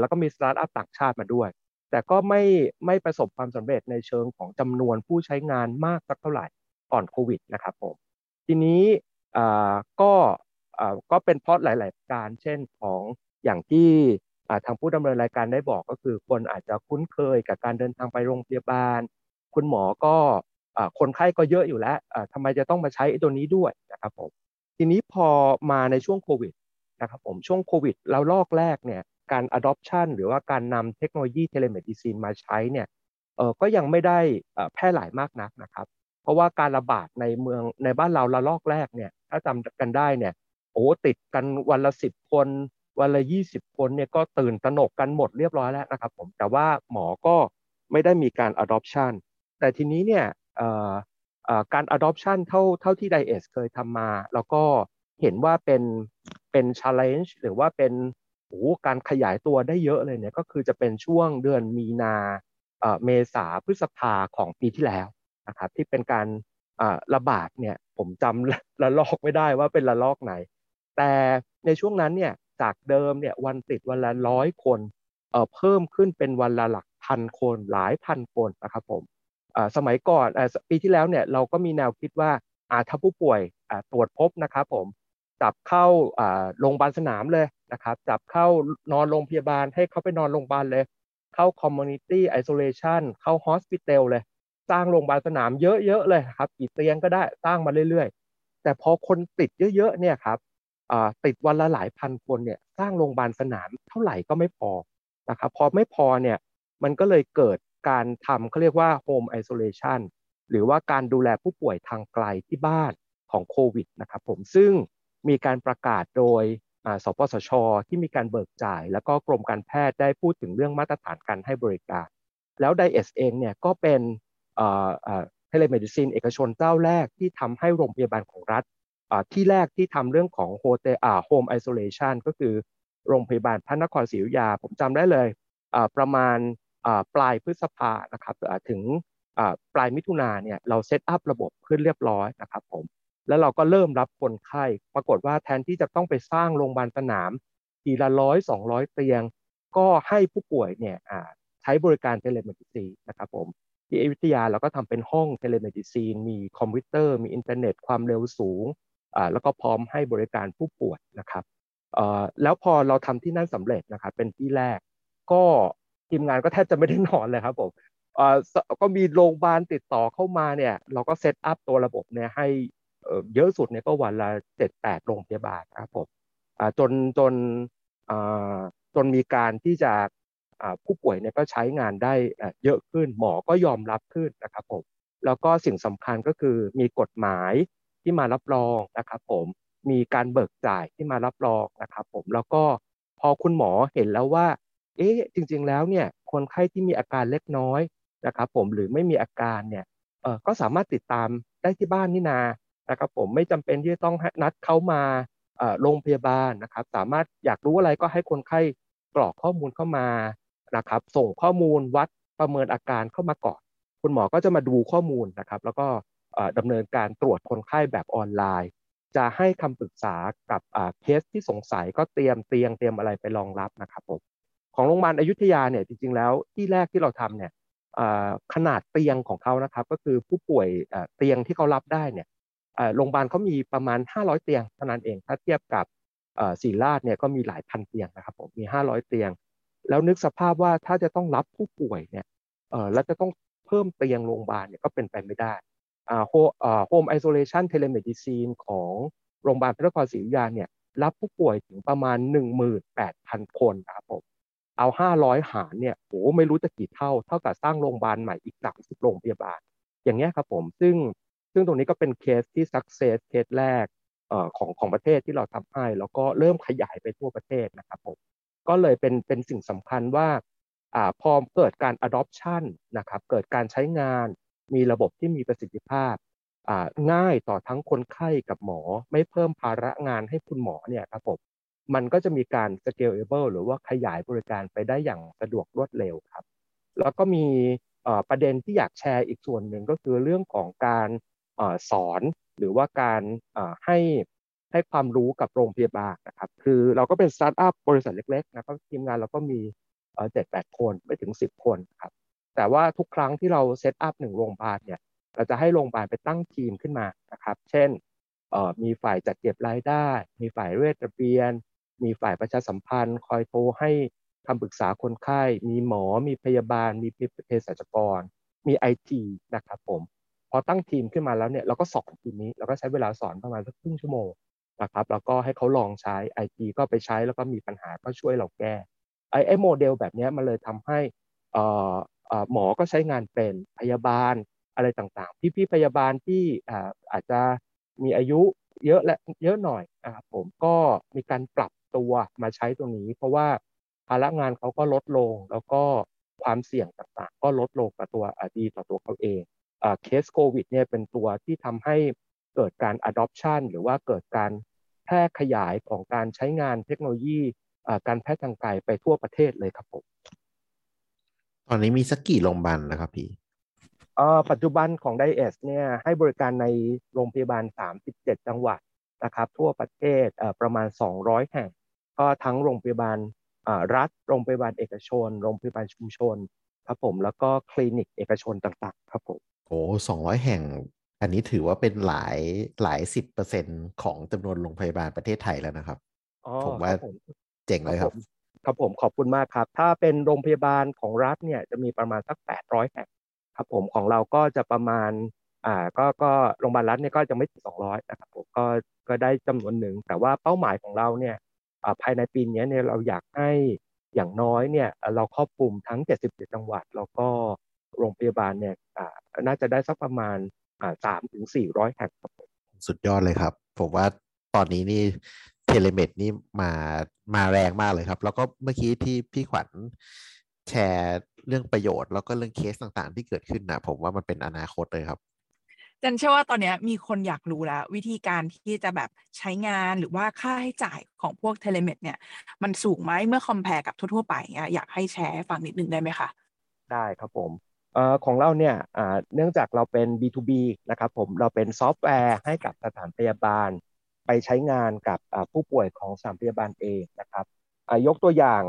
แล้วก็มีสตาร์ทอัพต่างชาติมาด้วย แต่ก็ไม่ไม่ประสบความสำเร็จในเชิงของจำนวนผู้ใช้งานมากสักเท่าไหร่ก่อนโควิดนะครับผม ทีนี้ก็ก็เป็นเพราะหลาย ๆ การเช่นของอย่างที่ทางผู้ดำเนินรายการได้บอกก็คือคนอาจจะคุ้นเคยกับการเดินทางไปโรงพยาบาล คุณหมอก็ คนไข้ก็เยอะอยู่แล้วทำไมจะต้องมาใช้ตัวนี้ด้วยนะครับผมทีนี้พอมาในช่วงโควิดนะครับผมช่วงโควิดแล้วลอกแรกเนี่ยการ adoption หรือว่าการนำเทคโนโลยี telemedicine มาใช้เนี่ยเออก็ยังไม่ได้แพร่หลายมากนักนะครับ เพราะว่าการระบาดในเมืองในบ้านเราระลอกแรกเนี่ยถ้าจำกันได้เนี่ยโอ้ติดกันวันละสิบคน วันละยี่สิบคนเนี่ยก็ตื่นตระหนกกันหมดเรียบร้อยแล้วนะครับผมแต่ว่าหมอก็ไม่ได้มีการ adoption แต่ทีนี้เนี่ย การ adoption เท่าเท่าที่ DIS เคยทำมา แล้วก็เห็นว่าเป็นเป็น challenge หรือว่าเป็นโอ้การขยายตัวได้เยอะเลยเนี่ยก็คือจะเป็นช่วงเดือนมีนาเมษาพฤษภาของปีที่แล้วนะครับที่เป็นการระบาดเนี่ยผมจำระลอกไม่ได้ว่าเป็นระลอกไหน แต่ในช่วงนั้นเนี่ยจากเดิมเนี่ยวันติดวันละร้อยคนเพิ่มขึ้นเป็นวันละหลักพันคนหลายพันคนนะครับผม สมัยก่อนปีที่แล้วเนี่ยเราก็มีแนวคิดว่าถ้าผู้ป่วยตรวจพบนะครับผมจับเข้าโรงพยาบาลสนามเลยนะครับจับเข้านอนโรงพยาบาลให้เขาไปนอนโรงพยาบาลเลย เข้า community isolation เข้า hospital เลย สร้างโรงพยาบาลสนามเยอะๆเลยครับกี่เตียงก็ได้สร้างมาเรื่อยๆ แต่พอคนติดเยอะๆเนี่ยครับติดวันละหลายพันคนเนี่ยสร้างโรงพยาบาลสนามเท่าไหร่ก็ไม่พอนะครับพอไม่พอเนี่ยมันก็เลยเกิด การทำเขาเรียกว่า home isolation หรือว่าการดูแลผู้ป่วยทางไกลที่บ้านของโควิดนะครับผมซึ่งมีการประกาศโดยสปสช ที่มีการเบิกจ่าย แล้วก็กรมการแพทย์ได้พูดถึงเรื่องมาตรฐานการให้บริการ แล้ว Dietz เองเนี่ยก็เป็น telemedicine เอกชนเจ้าแรกที่ทำให้โรงพยาบาลของรัฐที่แรกที่ทำเรื่องของ hotel home isolation ก็คือโรงพยาบาลพระนครศรีอยุธยา ผมจำได้เลยประมาณ ปลายพฤษภานะครับถึงปลายมิถุนาเนี่ยเรา set up ระบบขึ้นเรียบร้อยนะครับผมแล้วเราก็เริ่มรับคนไข้ ปรากฏว่าแทนที่จะต้องไปสร้างโรงพยาบาลสนามทีละร้อยสองร้อยเตียง ก็ให้ผู้ป่วยเนี่ยใช้บริการ telemedicine นะครับผมที่อยุธยาเราก็ทำเป็นห้อง telemedicine มีคอมพิวเตอร์ มีอินเทอร์เน็ตความเร็วสูงแล้วก็พร้อมให้บริการผู้ป่วยนะครับแล้วพอเราทำที่นั่นสำเร็จนะครับเป็นที่แรกก็ ทีมงานก็แทบจะไม่ได้นอนเลยครับผมก็มีโรงพยาบาลติดต่อเข้ามาเนี่ย เราก็เซตอัพตัวระบบเนี่ยให้เยอะสุดเนี่ยก็วันละเจ็ดแปดโรงพยาบาลครับผมจนจนจนมีการที่จะผู้ป่วยเนี่ยก็ใช้งานได้เยอะขึ้น หมอก็ยอมรับขึ้นนะครับผมแล้วก็สิ่งสำคัญก็คือมีกฎหมายที่มารับรองนะครับผมมีการเบิกจ่ายที่มารับรองนะครับผมแล้วก็พอคุณหมอเห็นแล้วว่า เอ๊ะจริง ๆ แล้วเนี่ยคนไข้ที่มีอาการเล็กน้อยนะครับผมหรือไม่มีอาการเนี่ยเออก็สามารถติดตามได้ที่บ้านนี่นานะครับผมไม่จำเป็นที่จะต้องนัดเขามาโรงพยาบาลนะครับ สามารถอยากรู้อะไรก็ให้คนไข้กรอกข้อมูลเข้ามานะครับ ส่งข้อมูลวัดประเมินอาการเข้ามาก่อนคุณหมอก็จะมาดูข้อมูลนะครับ แล้วก็ดำเนินการตรวจคนไข้แบบออนไลน์ จะให้คำปรึกษากับเคสที่สงสัยก็เตรียมเตียงเตรียมอะไรไปรองรับนะครับผม ของโรงพยาบาลอยุธยาเนี่ยจริงๆแล้วที่แรกที่เราทำเนี่ยขนาดเตียงของเขานะครับ ก็คือผู้ป่วยเตียงที่เขารับได้เนี่ยโรงพยาบาลเขามีประมาณ 500 เตียงเท่านั้นเอง ถ้าเทียบกับศิริราชเนี่ยก็มีหลายพันเตียงนะครับผมมี 500 เตียง แล้วนึกสภาพว่าถ้าจะต้องรับผู้ป่วยเนี่ยแล้วจะต้องเพิ่มเตียงโรงพยาบาลเนี่ยก็เป็นไปไม่ได้ home isolation telemedicine ของโรงพยาบาลพระนครศรีอยุธยาเนี่ยรับผู้ป่วยถึงประมาณ 18,000 คนนะครับผม เอา500หารเนี่ยโอ้ไม่รู้จะกี่เท่า เท่ากับสร้างโรงพยาบาลใหม่อีก30โรงพยาบาล อย่างเงี้ยครับผมซึ่งซึ่งตรงนี้ก็เป็นเคสที่ success เคสแรกเอ่อของของประเทศที่เราทำให้ แล้วก็เริ่มขยายไปทั่วประเทศนะครับผมก็เลยเป็นเป็นสิ่งสำคัญว่าอ่าพอเกิดการ adoption นะครับเกิดการใช้งานมีระบบที่มีประสิทธิภาพง่ายต่อทั้งคนไข้กับหมอ ไม่เพิ่มภาระงานให้คุณหมอเนี่ยครับผม มันก็จะมีการ scalable หรือว่าขยายบริการไปได้อย่างสะดวกรวดเร็วครับ แล้วก็มีประเด็นที่อยากแชร์อีกส่วนหนึ่งก็คือเรื่องของการสอนหรือว่าการให้ให้ความรู้กับโรงพยาบาลนะครับ คือเราก็เป็นสตาร์ทอัพบริษัทเล็กๆนะครับทีมงานเราก็มีเจ็ดแปดคนไม่ถึงสิบคนครับ แต่ว่าทุกครั้งที่เรา set up หนึ่งโรงพยาบาลเนี่ยเราจะให้โรงพยาบาลไปตั้งทีมขึ้นมานะครับ เช่นมีฝ่ายจัดเก็บรายได้ มีฝ่ายเวชระเบียน มีฝ่ายประชาสัมพันธ์ คอยโทรให้คำปรึกษาคนไข้ มีหมอ มีพยาบาล มีเภสัชกร มีไอทีนะครับผม พอตั้งทีมขึ้นมาแล้วเนี่ยเราก็สอนทีมนี้เราก็ใช้เวลาสอนประมาณสักครึ่งชั่วโมงนะครับ แล้วก็ให้เขาลองใช้ไอทีก็ไปใช้แล้วก็มีปัญหาก็ช่วยเราแก้ไอ้ไอโมเดลแบบนี้มันเลยทำให้อ่อหมอก็ใช้งานเป็นพยาบาลอะไรต่างๆ พี่ๆพยาบาลที่อาจจะมีอายุ เยอะและเยอะหน่อยนะครับผมก็มีการปรับตัวมาใช้ตรงนี้ เพราะว่าภาระงานเขาก็ลดลง แล้วก็ความเสี่ยงต่างๆ ก็ลดลงกับตัวดีต่อตัวเขาเองเคสโควิดเนี่ยเป็นตัวที่ทำให้เกิดการ adoption หรือว่าเกิดการแพร่ขยายของการใช้งานเทคโนโลยีการแพทย์ทางไกลไปทั่วประเทศเลยครับผม ตอนนี้มีสักกี่โรงพยาบาลนะครับพี่ ปัจจุบันของไดเอสเนี่ยให้บริการในโรงพยาบาล 37 จังหวัดนะครับทั่วประเทศประมาณ 200 แห่ง ก็ทั้งโรงพยาบาลรัฐ โรงพยาบาลเอกชน โรงพยาบาลชุมชนครับผมแล้วก็คลินิกเอกชนต่างๆ ครับผมโอ้สองร้อยแห่ง อันนี้ถือว่าเป็นหลายหลายสิบเปอร์เซ็นของจำนวนโรงพยาบาลประเทศไทยแล้วนะครับผมว่าเจ๋งเลยครับ ครับผมขอบคุณมากครับ ถ้าเป็นโรงพยาบาลของรัฐเนี่ยจะมีประมาณสัก800แห่ง ครับผมของเราก็จะประมาณอ่าก็ก็โรงพยาบาลรัฐเนี่ยก็จะไม่ถึงสองร้อยนะครับผมก็ก็ได้จำนวนหนึ่งแต่ว่าเป้าหมายของเราเนี่ยอ่าภายในปีนี้เนี่ยเราอยากให้อย่างน้อยเนี่ยเราครอบคลุมทั้ง 77 จังหวัด แล้วก็โรงพยาบาลเนี่ยอ่าน่าจะได้สักประมาณอ่าสามถึงสี่ร้อยแห่งครับสุดยอดเลยครับ ผมว่าตอนนี้นี่เทเลเมดนี่มามาแรงมากเลยครับ แล้วก็เมื่อกี้ที่พี่ขวัญแชร์ เรื่องประโยชน์แล้วก็เรื่องเคสต่างๆ ที่เกิดขึ้นนะผมว่ามันเป็นอนาคตเลยครับแจนเชื่อว่าตอนนี้มีคนอยากรู้แล้ว วิธีการที่จะแบบใช้งานหรือว่าค่าใช้จ่ายของพวก telemed เนี่ยมันสูงไหมเมื่อ compare กับทั่วๆไปอยากให้แชร์ฟังนิดนึงได้ไหมคะได้ครับผมอของเราเนี่ยเนื่องจากเราเป็น B2B นะครับผมเราเป็นซอฟต์แวร์ให้กับสถานพยาบาล ไปใช้งานกับผู้ป่วยของสถานพยาบาลเองนะครับยกตัวอย่าง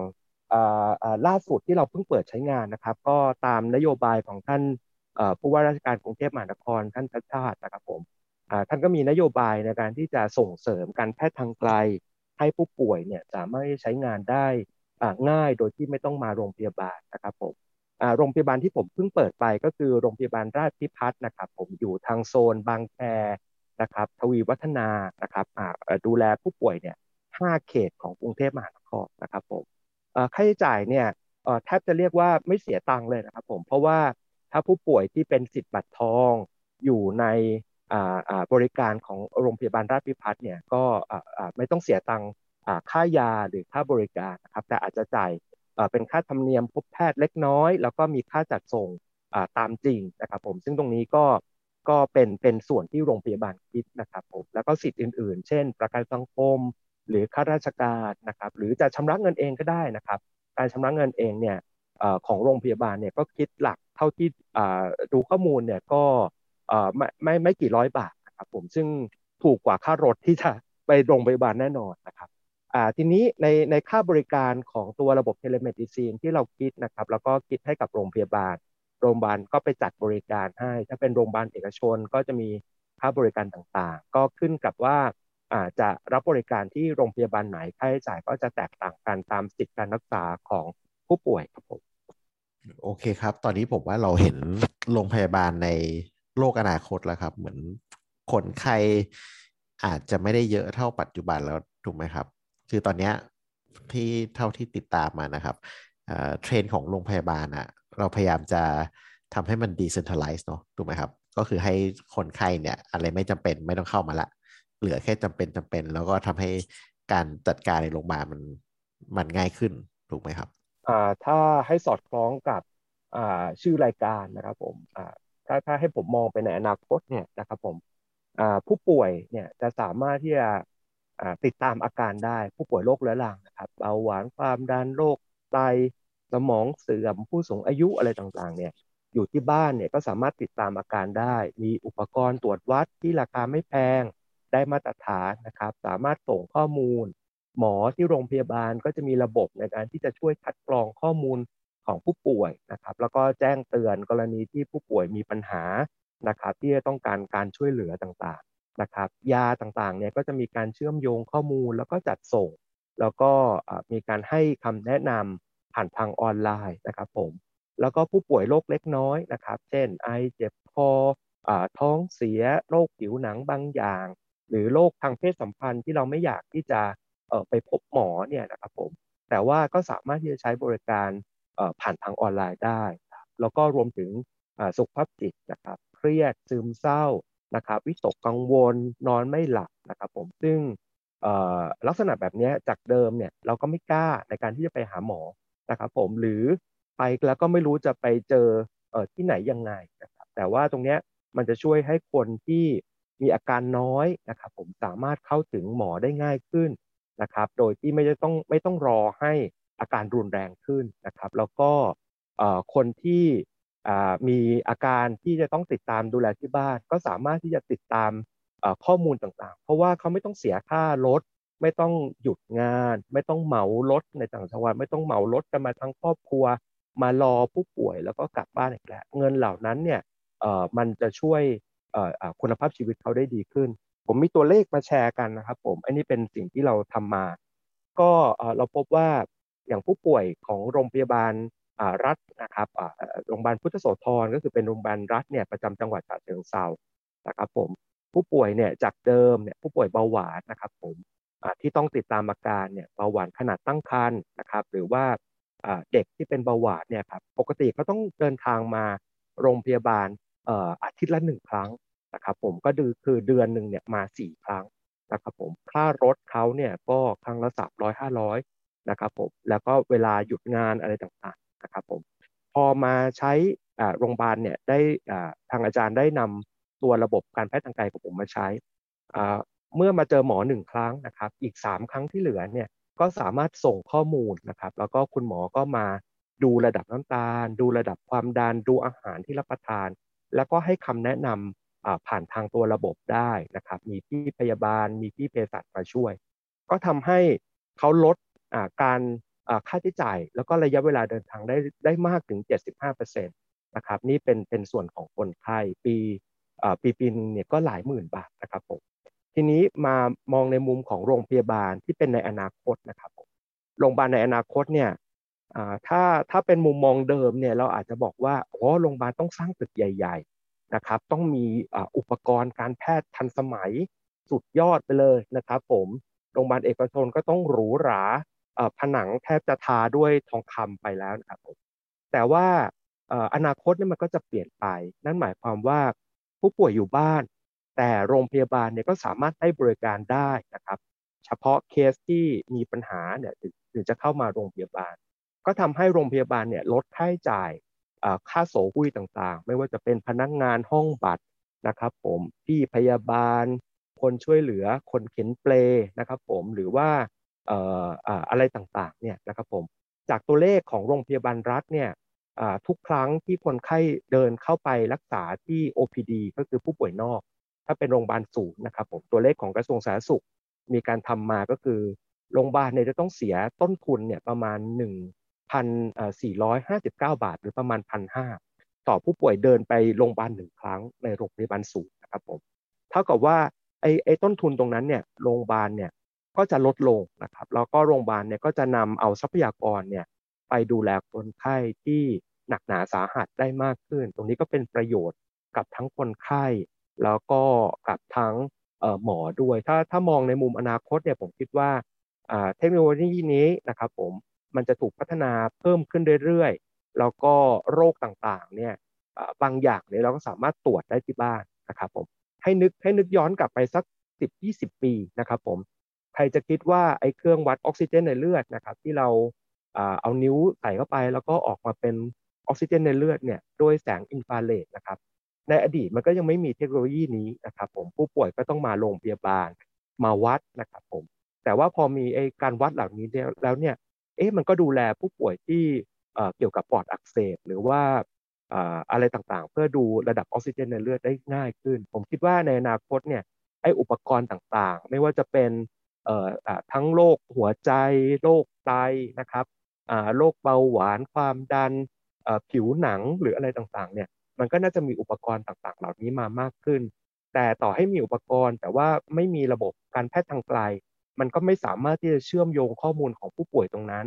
ล่าสุดที่เราเพิ่งเปิดใช้งานนะครับ ก็ตามนโยบายของท่านผู้ว่าราชการกรุงเทพมหานคร ท่านชัดชาตินะครับผมท่านก็มีนโยบายในการที่จะส่งเสริมการแพทย์ทางไกล ให้ผู้ป่วยเนี่ยสามารถใช้งานได้ง่ายโดยที่ไม่ต้องมาโรงพยาบาลนะครับผมโรงพยาบาลที่ผมเพิ่งเปิดไปก็คือโรงพยาบาลราชพิพัฒน์นะครับ ผมอยู่ทางโซนบางแคนะครับทวีวัฒนานะครับดูแลผู้ป่วยเนี่ยห้าเขตของกรุงเทพมหานครนะครับผม ค่าใช้จ่ายเนี่ยแทบจะเรียกว่าไม่เสียตังค์เลยนะครับผมเพราะว่าถ้าผู้ป่วยที่เป็นสิทธิ์บัตรทองอยู่ในบริการของโรงพยาบาลราชพิพัฒน์เนี่ยก็ไม่ต้องเสียตังค์ค่ายาหรือค่าบริการนะครับแต่อาจจะจ่ายเป็นค่าธรรมเนียมพบแพทย์เล็กน้อย แล้วก็มีค่าจัดส่งตามจริงนะครับผมซึ่งตรงนี้ก็ก็เป็นเป็นส่วนที่โรงพยาบาลคิดนะครับผมแล้วก็สิทธิ์อื่น ๆ เช่น ประกันสังคม หรือข้าราชการนะครับ หรือจะชำระเงินเองก็ได้นะครับ การชำระเงินเองเนี่ยของโรงพยาบาลเนี่ยก็คิดหลักเท่าที่ดูข้อมูลเนี่ยก็ไม่ไม่ไม่กี่ร้อยบาทนะครับผมซึ่งถูกกว่าค่ารถที่จะไปโรงพยาบาลแน่นอนนะครับทีนี้ในในค่าบริการของตัวระบบ telemedicine ที่เราคิดนะครับแล้วก็คิดให้กับโรงพยาบาล โรงพยาบาลก็ไปจัดบริการให้ ถ้าเป็นโรงพยาบาลเอกชนก็จะมีค่าบริการต่างๆ ก็ขึ้นกับว่า อาจจะรับบริการที่โรงพยาบาลไหนค่าใช้จ่ายก็จะแตกต่างกันตามสิทธิการรักษาของผู้ป่วยครับผมโอเคครับ ตอนนี้ผมว่าเราเห็นโรงพยาบาลในโลกอนาคตแล้วครับ เหมือนคนไข้อาจจะไม่ได้เยอะเท่าปัจจุบันแล้วถูกไหมครับ คือตอนนี้ที่เท่าที่ติดตามมานะครับเทรนของโรงพยาบาลอะเราพยายามจะทำให้มันดีเซนทัลไลซ์เนาะถูกไหมครับ ก็คือให้คนไข้เนี่ยอะไรไม่จำเป็นไม่ต้องเข้ามาละ เหลือแค่จำเป็นจำเป็น แล้วก็ทำให้การจัดการในโรงพยาบาลมันมันง่ายขึ้นถูกไหมครับอ่าถ้าให้สอดคล้องกับอ่าชื่อรายการนะครับผมอ่าถ้าถ้าให้ผมมองไปในอนาคตเนี่ยนะครับผมอ่าผู้ป่วยเนี่ยจะสามารถที่จะอ่าติดตามอาการได้ผู้ป่วยโรคเรื้อรังนะครับเบาหวานความดันโรคไตสมองเสื่อมผู้สูงอายุอะไรต่างๆ เนี่ยอยู่ที่บ้านเนี่ยก็สามารถติดตามอาการได้ มีอุปกรณ์ตรวจวัดที่ราคาไม่แพง ได้มาตรฐานนะครับ สามารถส่งข้อมูล หมอที่โรงพยาบาลก็จะมีระบบในการที่จะช่วยคัดกรองข้อมูลของผู้ป่วยนะครับ แล้วก็แจ้งเตือนกรณีที่ผู้ป่วยมีปัญหานะครับ ที่จะต้องการการช่วยเหลือต่างๆนะครับ ยาต่างๆเนี่ยก็จะมีการเชื่อมโยงข้อมูลแล้วก็จัดส่ง แล้วก็มีการให้คำแนะนำผ่านทางออนไลน์นะครับผมแล้วก็ผู้ป่วยโรคเล็กน้อยนะครับ เช่นไอเจ็บคอท้องเสียโรคผิวหนังบางอย่าง หรือโรคทางเพศสัมพันธ์ที่เราไม่อยากที่จะไปพบหมอเนี่ยนะครับผมแต่ว่าก็สามารถที่จะใช้บริการผ่านทางออนไลน์ได้ แล้วก็รวมถึงสุขภาพจิตนะครับเครียดซึมเศร้านะครับวิตกกังวลนอนไม่หลับนะครับผมซึ่งลักษณะแบบนี้จากเดิมเนี่ยเราก็ไม่กล้าในการที่จะไปหาหมอนะครับผมหรือไปแล้วก็ไม่รู้จะไปเจอที่ไหนยังไงนะครับแต่ว่าตรงนี้มันจะช่วยให้คนที่ มีอาการน้อยนะครับ ผมสามารถเข้าถึงหมอได้ง่ายขึ้นนะครับ โดยที่ไม่ต้องไม่ต้องรอให้อาการรุนแรงขึ้นนะครับ แล้วก็คนที่มีอาการที่จะต้องติดตามดูแลที่บ้าน ก็สามารถที่จะติดตามข้อมูลต่างๆ เพราะว่าเขาไม่ต้องเสียค่ารถ ไม่ต้องหยุดงาน ไม่ต้องเหมารถในต่างจังหวัดไม่ต้องเหมารถกันมาทั้งครอบครัว มารอผู้ป่วยแล้วก็กลับบ้านอีกแล้วเงินเหล่านั้นเนี่ยมันจะช่วย คุณภาพชีวิตเขาได้ดีขึ้น ผมมีตัวเลขมาแชร์กันนะครับผมอันนี้เป็นสิ่งที่เราทำมา ก็เราพบว่าอย่างผู้ป่วยของโรงพยาบาลรัฐนะครับโรงพยาบาลพุทธโสธรก็คือเป็นโรงพยาบาลรัฐเนี่ยประจำจังหวัดฉะเชิงเทรานะครับผมผู้ป่วยเนี่ยจากเดิมเนี่ยผู้ป่วยเบาหวานนะครับผมที่ต้องติดตามอาการเนี่ยเบาหวานขนาดตั้งครรภ์นะครับ หรือว่าเด็กที่เป็นเบาหวานเนี่ยครับปกติเขาต้องเดินทางมาโรงพยาบาลอาทิตย์ละหนึ่งครั้ง นะครับผมก็ดูคือเดือนหนึ่งเนี่ยมาสี่ครั้งนะครับผมค่ารถเขาเนี่ยก็ครั้งละสามร้อยห้าร้อยนะครับผมแล้วก็เวลาหยุดงานอะไรต่างๆนะครับผมพอมาใช้โรงพยาบาลเนี่ยได้ทางอาจารย์ได้นำตัวระบบการแพทย์ทางไกลของผมมาใช้เมื่อมาเจอหมอหนึ่งครั้งนะครับ อีกสามครั้งที่เหลือเนี่ยก็สามารถส่งข้อมูลนะครับ แล้วก็คุณหมอก็มาดูระดับน้ำตาล ดูระดับความดันดูอาหารที่รับประทาน แล้วก็ให้คำแนะนำ ผ่านทางตัวระบบได้นะครับ มีพี่พยาบาล มีพี่เภสัชมาช่วย ก็ทำให้เขาลดการค่าใช้จ่าย แล้วก็ระยะเวลาเดินทางได้ได้มากถึง 75%นะครับ นี่เป็นเป็นส่วนของคนไข้ปีปีปีนึงเนี่ยก็หลายหมื่นบาทนะครับผมทีนี้มามองในมุมของโรงพยาบาลที่เป็นในอนาคตนะครับผมโรงพยาบาลในอนาคตเนี่ยถ้าถ้าเป็นมุมมองเดิมเนี่ยเราอาจจะบอกว่าอ๋อโรงพยาบาลต้องสร้างตึกใหญ่ นะครับต้องมีอุปกรณ์การแพทย์ทันสมัยสุดยอดไปเลยนะครับผมโรงพยาบาลเอกชนก็ต้องหรูหราผนังแทบจะทาด้วยทองคำไปแล้วนะครับผมแต่ว่าอนาคตนี่มันก็จะเปลี่ยนไป นั่นหมายความว่าผู้ป่วยอยู่บ้าน แต่โรงพยาบาลเนี่ยก็สามารถให้บริการได้นะครับ เฉพาะเคสที่มีปัญหาเนี่ยถึงจะเข้ามาโรงพยาบาล ก็ทำให้โรงพยาบาลเนี่ยลดค่าใช้จ่าย ค่าโสหุ้ยต่างๆ ไม่ว่าจะเป็นพนักงานห้องบัตรนะครับผมพี่พยาบาล คนช่วยเหลือคนเข็นเปลนะครับผมหรือว่าอะไรต่างๆเนี่ยนะครับผมจากตัวเลขของโรงพยาบาลรัฐเนี่ยทุกครั้งที่คนไข้เดินเข้าไปรักษาที่ OPD ก็คือผู้ป่วยนอก ถ้าเป็นโรงพยาบาลศูนย์นะครับผมตัวเลขของกระทรวงสาธารณสุข มีการทำมาก็คือโรงพยาบาลเนี่ยจะต้องเสียต้นทุนเนี่ยประมาณ 1,459บเก้าบาท หรือประมาณ1,500ต่อผู้ป่วยเดินไปโรงพยาบาลหนึ่งครั้งในโรงพยาบาลสูงนะครับผมเท่ากับว่าไอ้ไอ้ต้นทุนตรงนั้นเนี่ยโรงพยาบาลเนี่ยก็จะลดลงนะครับแล้วก็โรงพยาบาลเนี่ยก็จะนำเอาทรัพยากรเนี่ยไปดูแลคนไข้ที่หนักหนาสาหัสได้มากขึ้น ตรงนี้ก็เป็นประโยชน์กับทั้งคนไข้ แล้วก็กับทั้งหมอด้วย ถ้าถ้ามองในมุมอนาคตเนี่ยผมคิดว่าเทคโนโลยีนี้นะครับผม มันจะถูกพัฒนาเพิ่มขึ้นเรื่อยๆ แล้วก็โรคต่างๆเนี่ยบางอย่างเนี่ยเราก็สามารถตรวจได้ที่บ้านนะครับผมให้นึกให้นึกย้อนกลับไปสัก 10-20 ปีนะครับผมใครจะคิดว่าไอ้เครื่องวัดออกซิเจนในเลือดนะครับที่เราเอานิ้วใส่เข้าไปแล้วก็ออกมาเป็นออกซิเจนในเลือดเนี่ยด้วยแสงอินฟราเรดนะครับในอดีตมันก็ยังไม่มีเทคโนโลยีนี้นะครับผมผู้ป่วยก็ต้องมาโรงพยาบาลมาวัดนะครับผมแต่ว่าพอมีไอ้การวัดเหล่านี้แล้วเนี่ย เอ๊ะมันก็ดูแลผู้ป่วยที่เกี่ยวกับปอดอักเสบหรือว่าอะไรต่างๆ เพื่อดูระดับออกซิเจนในเลือดได้ง่ายขึ้น ผมคิดว่าในอนาคตเนี่ยไอ้อุปกรณ์ต่างๆ ไม่ว่าจะเป็นทั้งโรคหัวใจโรคไตนะครับโรคเบาหวานความดันผิวหนังหรืออะไรต่างๆเนี่ยมันก็น่าจะมีอุปกรณ์ต่างๆ เหล่านี้มามากขึ้น แต่ต่อให้มีอุปกรณ์แต่ว่าไม่มีระบบการแพทย์ทางไกล มันก็ไม่สามารถที่จะเชื่อมโยงข้อมูลของผู้ป่วยตรงนั้น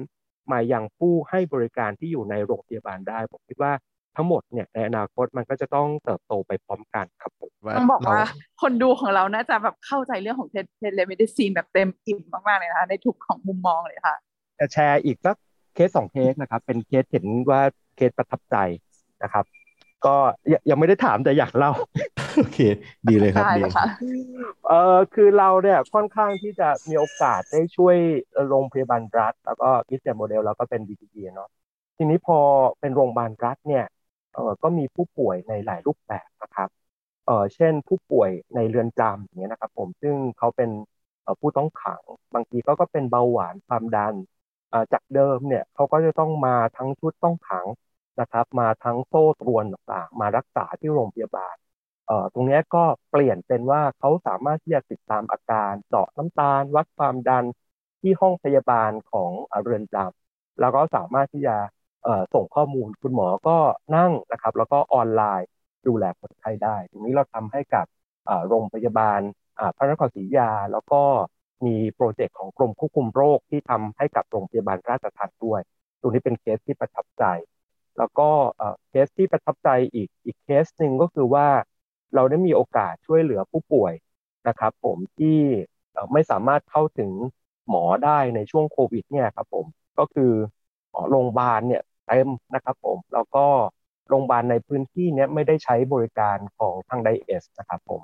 มายังผู้ให้บริการที่อยู่ในโรงพยาบาลได้ผมคิดว่าทั้งหมดเนี่ยในอนาคตมันก็จะต้องเติบโตไปพร้อมกันครับผมต้องบอกว่าคนดูของเราน่าจะแบบเข้าใจเรื่องของ telemedicine แบบเต็มอิ่มมากๆเลยนะคะในทุกของมุมมองเลยค่ะจะแชร์อีกสักเคสสองเคสนะครับ เป็นเคสเห็นว่าเคสประทับใจนะครับ ก็ยังไม่ได้ถามแต่อยากเล่าโอเค ดีเลยครับดีเอ่อคือเราเนี่ยค่อนข้างที่จะมีโอกาสได้ช่วยโรงพยาบาลรัฐ แล้วก็ business model แล้วก็เป็น B2G เนาะทีนี้พอเป็นโรงพยาบาลรัฐเนี่ยเอ่อก็มีผู้ป่วยในหลายรูปแบบนะครับเอ่อเช่นผู้ป่วยในเรือนจำอย่างเงี้ยนะครับผมซึ่งเขาเป็นผู้ต้องขัง บางทีก็ก็เป็นเบาหวานความดันจากเดิมเนี่ยเขาก็จะต้องมาทั้งชุดต้องขัง นะครับ มาทั้งโซ่ตรวนต่างๆมารักษาที่โรงพยาบาลเอ่อตรงนี้ก็เปลี่ยนเป็นว่าเขาสามารถที่จะติดตามอาการเจาะน้ำตาล วัดความดันที่ห้องพยาบาลของเรือนจำแล้วก็สามารถที่จะส่งข้อมูลคุณหมอก็นั่งนะครับ แล้วก็ออนไลน์ดูแลคนไข้ได้ ตรงนี้เราทำให้กับโรงพยาบาลพระนครศรีอยุธยา แล้วก็มีโปรเจกต์ของกรมควบคุมโรคที่ทำให้กับโรงพยาบาลราชทัณฑ์ด้วย ตรงนี้เป็นเคสที่ประทับใจ แล้วก็เคสที่ประทับใจอีกอีกเคสหนึ่งก็คือว่าเราได้มีโอกาสช่วยเหลือผู้ป่วยนะครับผมที่ไม่สามารถเข้าถึงหมอได้ในช่วงโควิดเนี่ยครับผมก็คือโรงพยาบาลเนี่ยเต็มนะครับผมแล้วก็โรงพยาบาลในพื้นที่เนี้ไม่ได้ใช้บริการของทางไดเอสนะครับผม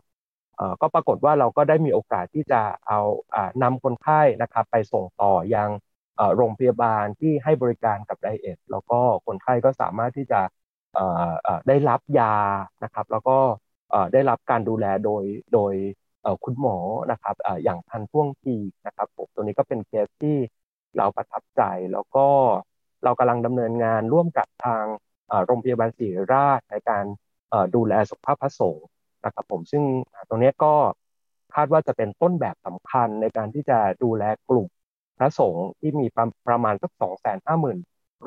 ก็ปรากฏว่าเราก็ได้มีโอกาสที่จะเอานำคนไข้นะครับไปส่งต่อยัง โรงพยาบาลที่ให้บริการกับไดเอสแล้วก็คนไข้ก็สามารถที่จะได้รับยานะครับ แล้วก็ได้รับการดูแลโดยโดยคุณหมอนะครับอย่างทันท่วงทีนะครับผมตัวนี้ก็เป็นเคสที่เราประทับใจแล้วก็เรากำลังดำเนินงานร่วมกับทางโรงพยาบาลศิริราชในการดูแลสุขภาพพระสงฆ์นะครับผมซึ่งตรงนี้ก็คาดว่าจะเป็นต้นแบบสำคัญในการที่จะดูแลกลุ่ม พระสงฆ์ที่มีประมาณสักสองแสนห้าหมื่น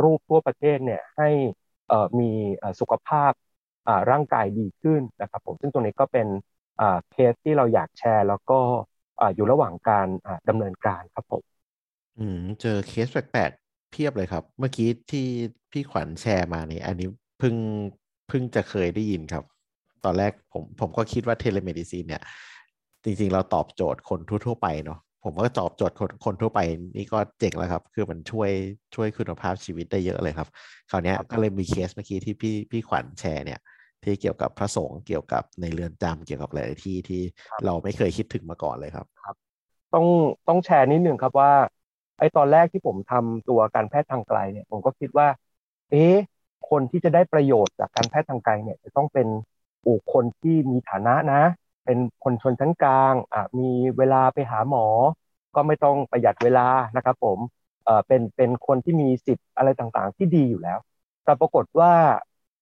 รูปทั่วประเทศเนี่ยให้มีสุขภาพร่างกายดีขึ้นนะครับผมซึ่งตรงนี้ก็เป็นเคสที่เราอยากแชร์ แล้วก็อยู่ระหว่างการดำเนินการครับผมอืมเจอเคสแปลกๆเพียบเลยครับ เมื่อกี้ที่พี่ขวัญแชร์มานี่อันนี้เพิ่งเพิ่งจะเคยได้ยินครับ ตอนแรกผมผมก็คิดว่า telemedicine เนี่ย จริงๆเราตอบโจทย์คนทั่วๆไปเนาะ ผมก็ตอบโจทย์คนคนทั่วไปนี่ก็เจ๋งแล้วครับ คือมันช่วยช่วยคุณภาพชีวิตได้เยอะเลยครับ คราวนี้ก็เลยมีเคสเมื่อกี้ที่พี่พี่ขวัญแชร์เนี่ย ที่เกี่ยวกับพระสงฆ์เกี่ยวกับในเรือนจำเกี่ยวกับหลายที่ที่เราไม่เคยคิดถึงมาก่อนเลยครับครับ ต้องต้องแชร์นิดหนึ่งครับว่าไอ้ตอนแรกที่ผมทำตัวการแพทย์ทางไกลเนี่ย ผมก็คิดว่า เอ๊ะคนที่จะได้ประโยชน์จากการแพทย์ทางไกลเนี่ย จะต้องเป็นบุคคลที่มีฐานะนะ เป็นคนชนชั้นกลางอะมีเวลาไปหาหมอ ก็ไม่ต้องประหยัดเวลานะครับ ผมเอ่อเป็นเป็นคนที่มีสิทธิ์อะไรต่างๆ ที่ดีอยู่แล้ว แต่ปรากฏว่า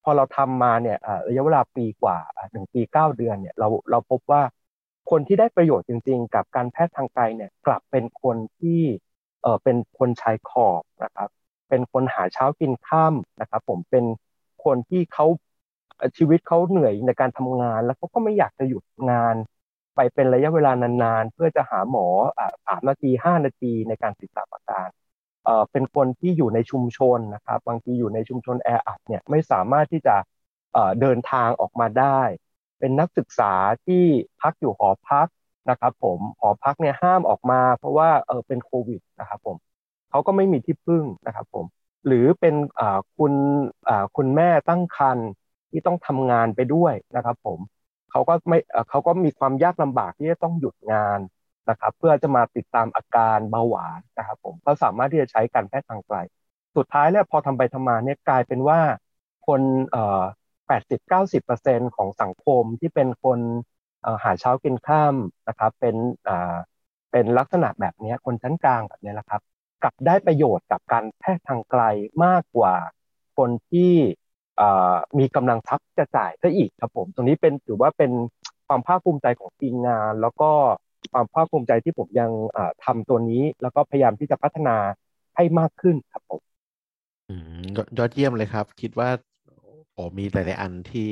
พอเราทำมาเนี่ยระยะเวลาปีกว่าหนึ่งปีเก้าเดือนเนี่ยเราเราพบว่าคนที่ได้ประโยชน์จริง ๆ กับการแพทย์ทางไกลเนี่ยกลับเป็นคนที่เออเป็นคนชายขอบนะครับ เป็นคนหาเช้ากินข้ามนะครับ ผมเป็นคนที่เขา ชีวิตเขาเหนื่อยในการทำงาน แล้วเขาก็ไม่อยากจะหยุดงาน ไปเป็นระยะเวลานานๆ เพื่อจะหาหมอสามนาทีห้านาทีในการติดตามอาการเป็นคนที่อยู่ในชุมชนนะครับบางทีอยู่ในชุมชนแออัดเนี่ยไม่สามารถที่จะเออเดินทางออกมาได้ เป็นนักศึกษาที่พักอยู่หอพักนะครับผมหอพักเนี่ยห้ามออกมา เพราะว่าเออเป็นโควิดนะครับผมเขาก็ไม่มีที่พึ่งนะครับผมหรือเป็นคุณคุณแม่ตั้งครรภ์ ที่ต้องทำงานไปด้วยนะครับ ผมเขาก็ไม่เขาก็มีความยากลำบากที่จะต้องหยุดงานนะครับ เพื่อจะมาติดตามอาการเบาหวานนะครับผมก็สามารถที่จะใช้การแพทย์ทางไกล สุดท้ายแล้วพอทำไปทำมาเนี่ยกลายเป็นว่าคนเอ่อแปดสิบเก้าสิบเปอร์เซ็นของสังคมที่เป็นคนหาเช้ากินข้ามนะครับ เป็นอ่าเป็นลักษณะแบบนี้คนชั้นกลางแบบนี้นะครับ กลับได้ประโยชน์กับการแพทย์ทางไกลมากกว่าคนที่ มีกำลังทรัพย์จะจ่ายซะอีกครับผม ตรงนี้เป็นถือว่าเป็นความภาคภูมิใจของทีมงาน แล้วก็ความภาคภูมิใจที่ผมยังทำตัวนี้ แล้วก็พยายามที่จะพัฒนาให้มากขึ้นครับผมยอดเยี่ยมเลยครับ คิดว่าโอ้มีหลายๆอันที่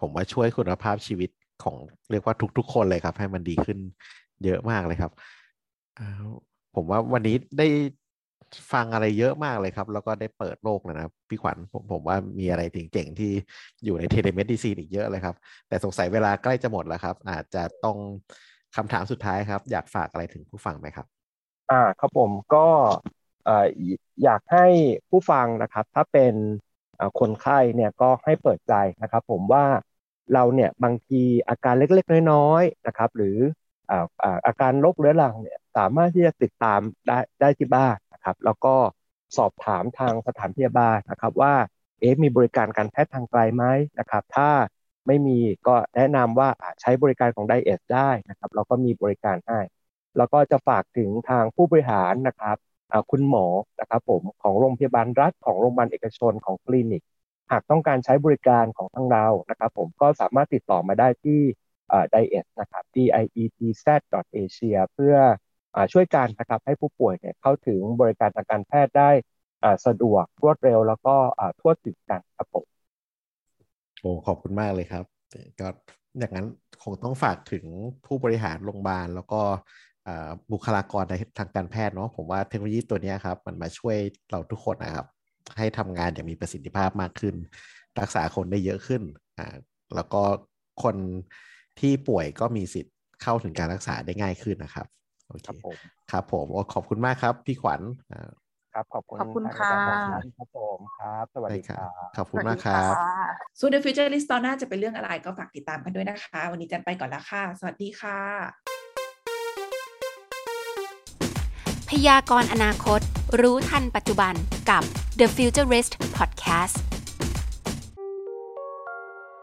ผมว่าช่วยคุณภาพชีวิตของเรียกว่าทุก ๆ คนเลยครับ ให้มันดีขึ้นเยอะมากเลยครับผมว่าวันนี้ได้ ฟังอะไรเยอะมากเลยครับ แล้วก็ได้เปิดโลกเลยนะพี่ขวัญผมผมว่ามีอะไรเจ๋งๆที่อยู่ใน telemedicine อีกเยอะเลยครับ แต่สงสัยเวลาใกล้จะหมดแล้วครับ อาจจะต้องคำถามสุดท้ายครับ อยากฝากอะไรถึงผู้ฟังไหมครับ อ่าครับผมก็อยากให้ผู้ฟังนะครับ ถ้าเป็นคนไข้เนี่ยก็ให้เปิดใจนะครับ ผมว่าเราเนี่ยบางทีอาการเล็กๆ น้อยๆนะครับ หรืออาการโรคเรื้อรังเนี่ยสามารถที่จะติดตามได้ได้ที่บ้าน นะครับ แล้วก็สอบถามทางสถานพยาบาลนะครับว่าเอ๊ะมีบริการการแพทย์ทางไกลไหมนะครับ ถ้าไม่มีก็แนะนำว่าใช้บริการของไดเอทได้นะครับเราก็มีบริการให้ แล้วก็จะฝากถึงทางผู้บริหารนะครับคุณหมอนะครับผมของโรงพยาบาลรัฐของโรงพยาบาลเอกชนของคลินิก หากต้องการใช้บริการของทางเรานะครับ ผมก็สามารถติดต่อมาได้ที่ไดเอทนะครับ d i e t z asia เพื่อ ช่วยการนะครับให้ผู้ป่วยเนี่ยเข้าถึงบริการทางการแพทย์ได้สะดวกรวดเร็วแล้วก็ทั่วถึงกันครับผมโอ้ขอบคุณมากเลยครับ ก็อย่างนั้นคงต้องฝากถึงผู้บริหารโรงพยาบาล แล้วก็บุคลากรในทางการแพทย์เนาะผมว่าเทคโนโลยีตัวนี้ครับ มันมาช่วยเราทุกคนนะครับ ให้ทำงานอย่างมีประสิทธิภาพมากขึ้น รักษาคนได้เยอะขึ้นอ่าแล้วก็คนที่ป่วยก็มีสิทธิ์เข้าถึงการรักษาได้ง่ายขึ้นนะครับ โอเคครับผมขอบคุณมากครับ พี่ขวัญครับขอบคุณขอบคุณค่ะครับผมครับ สวัสดีครับขอบคุณมากครับส่วน The Future List ตอนหน้าจะเป็นเรื่องอะไรก็ฝากติดตามกันด้วยนะคะ วันนี้จันไปก่อนละค่ะ สวัสดีค่ะ พยากรณ์อนาคต รู้ทันปัจจุบันกับ The Futurist Podcast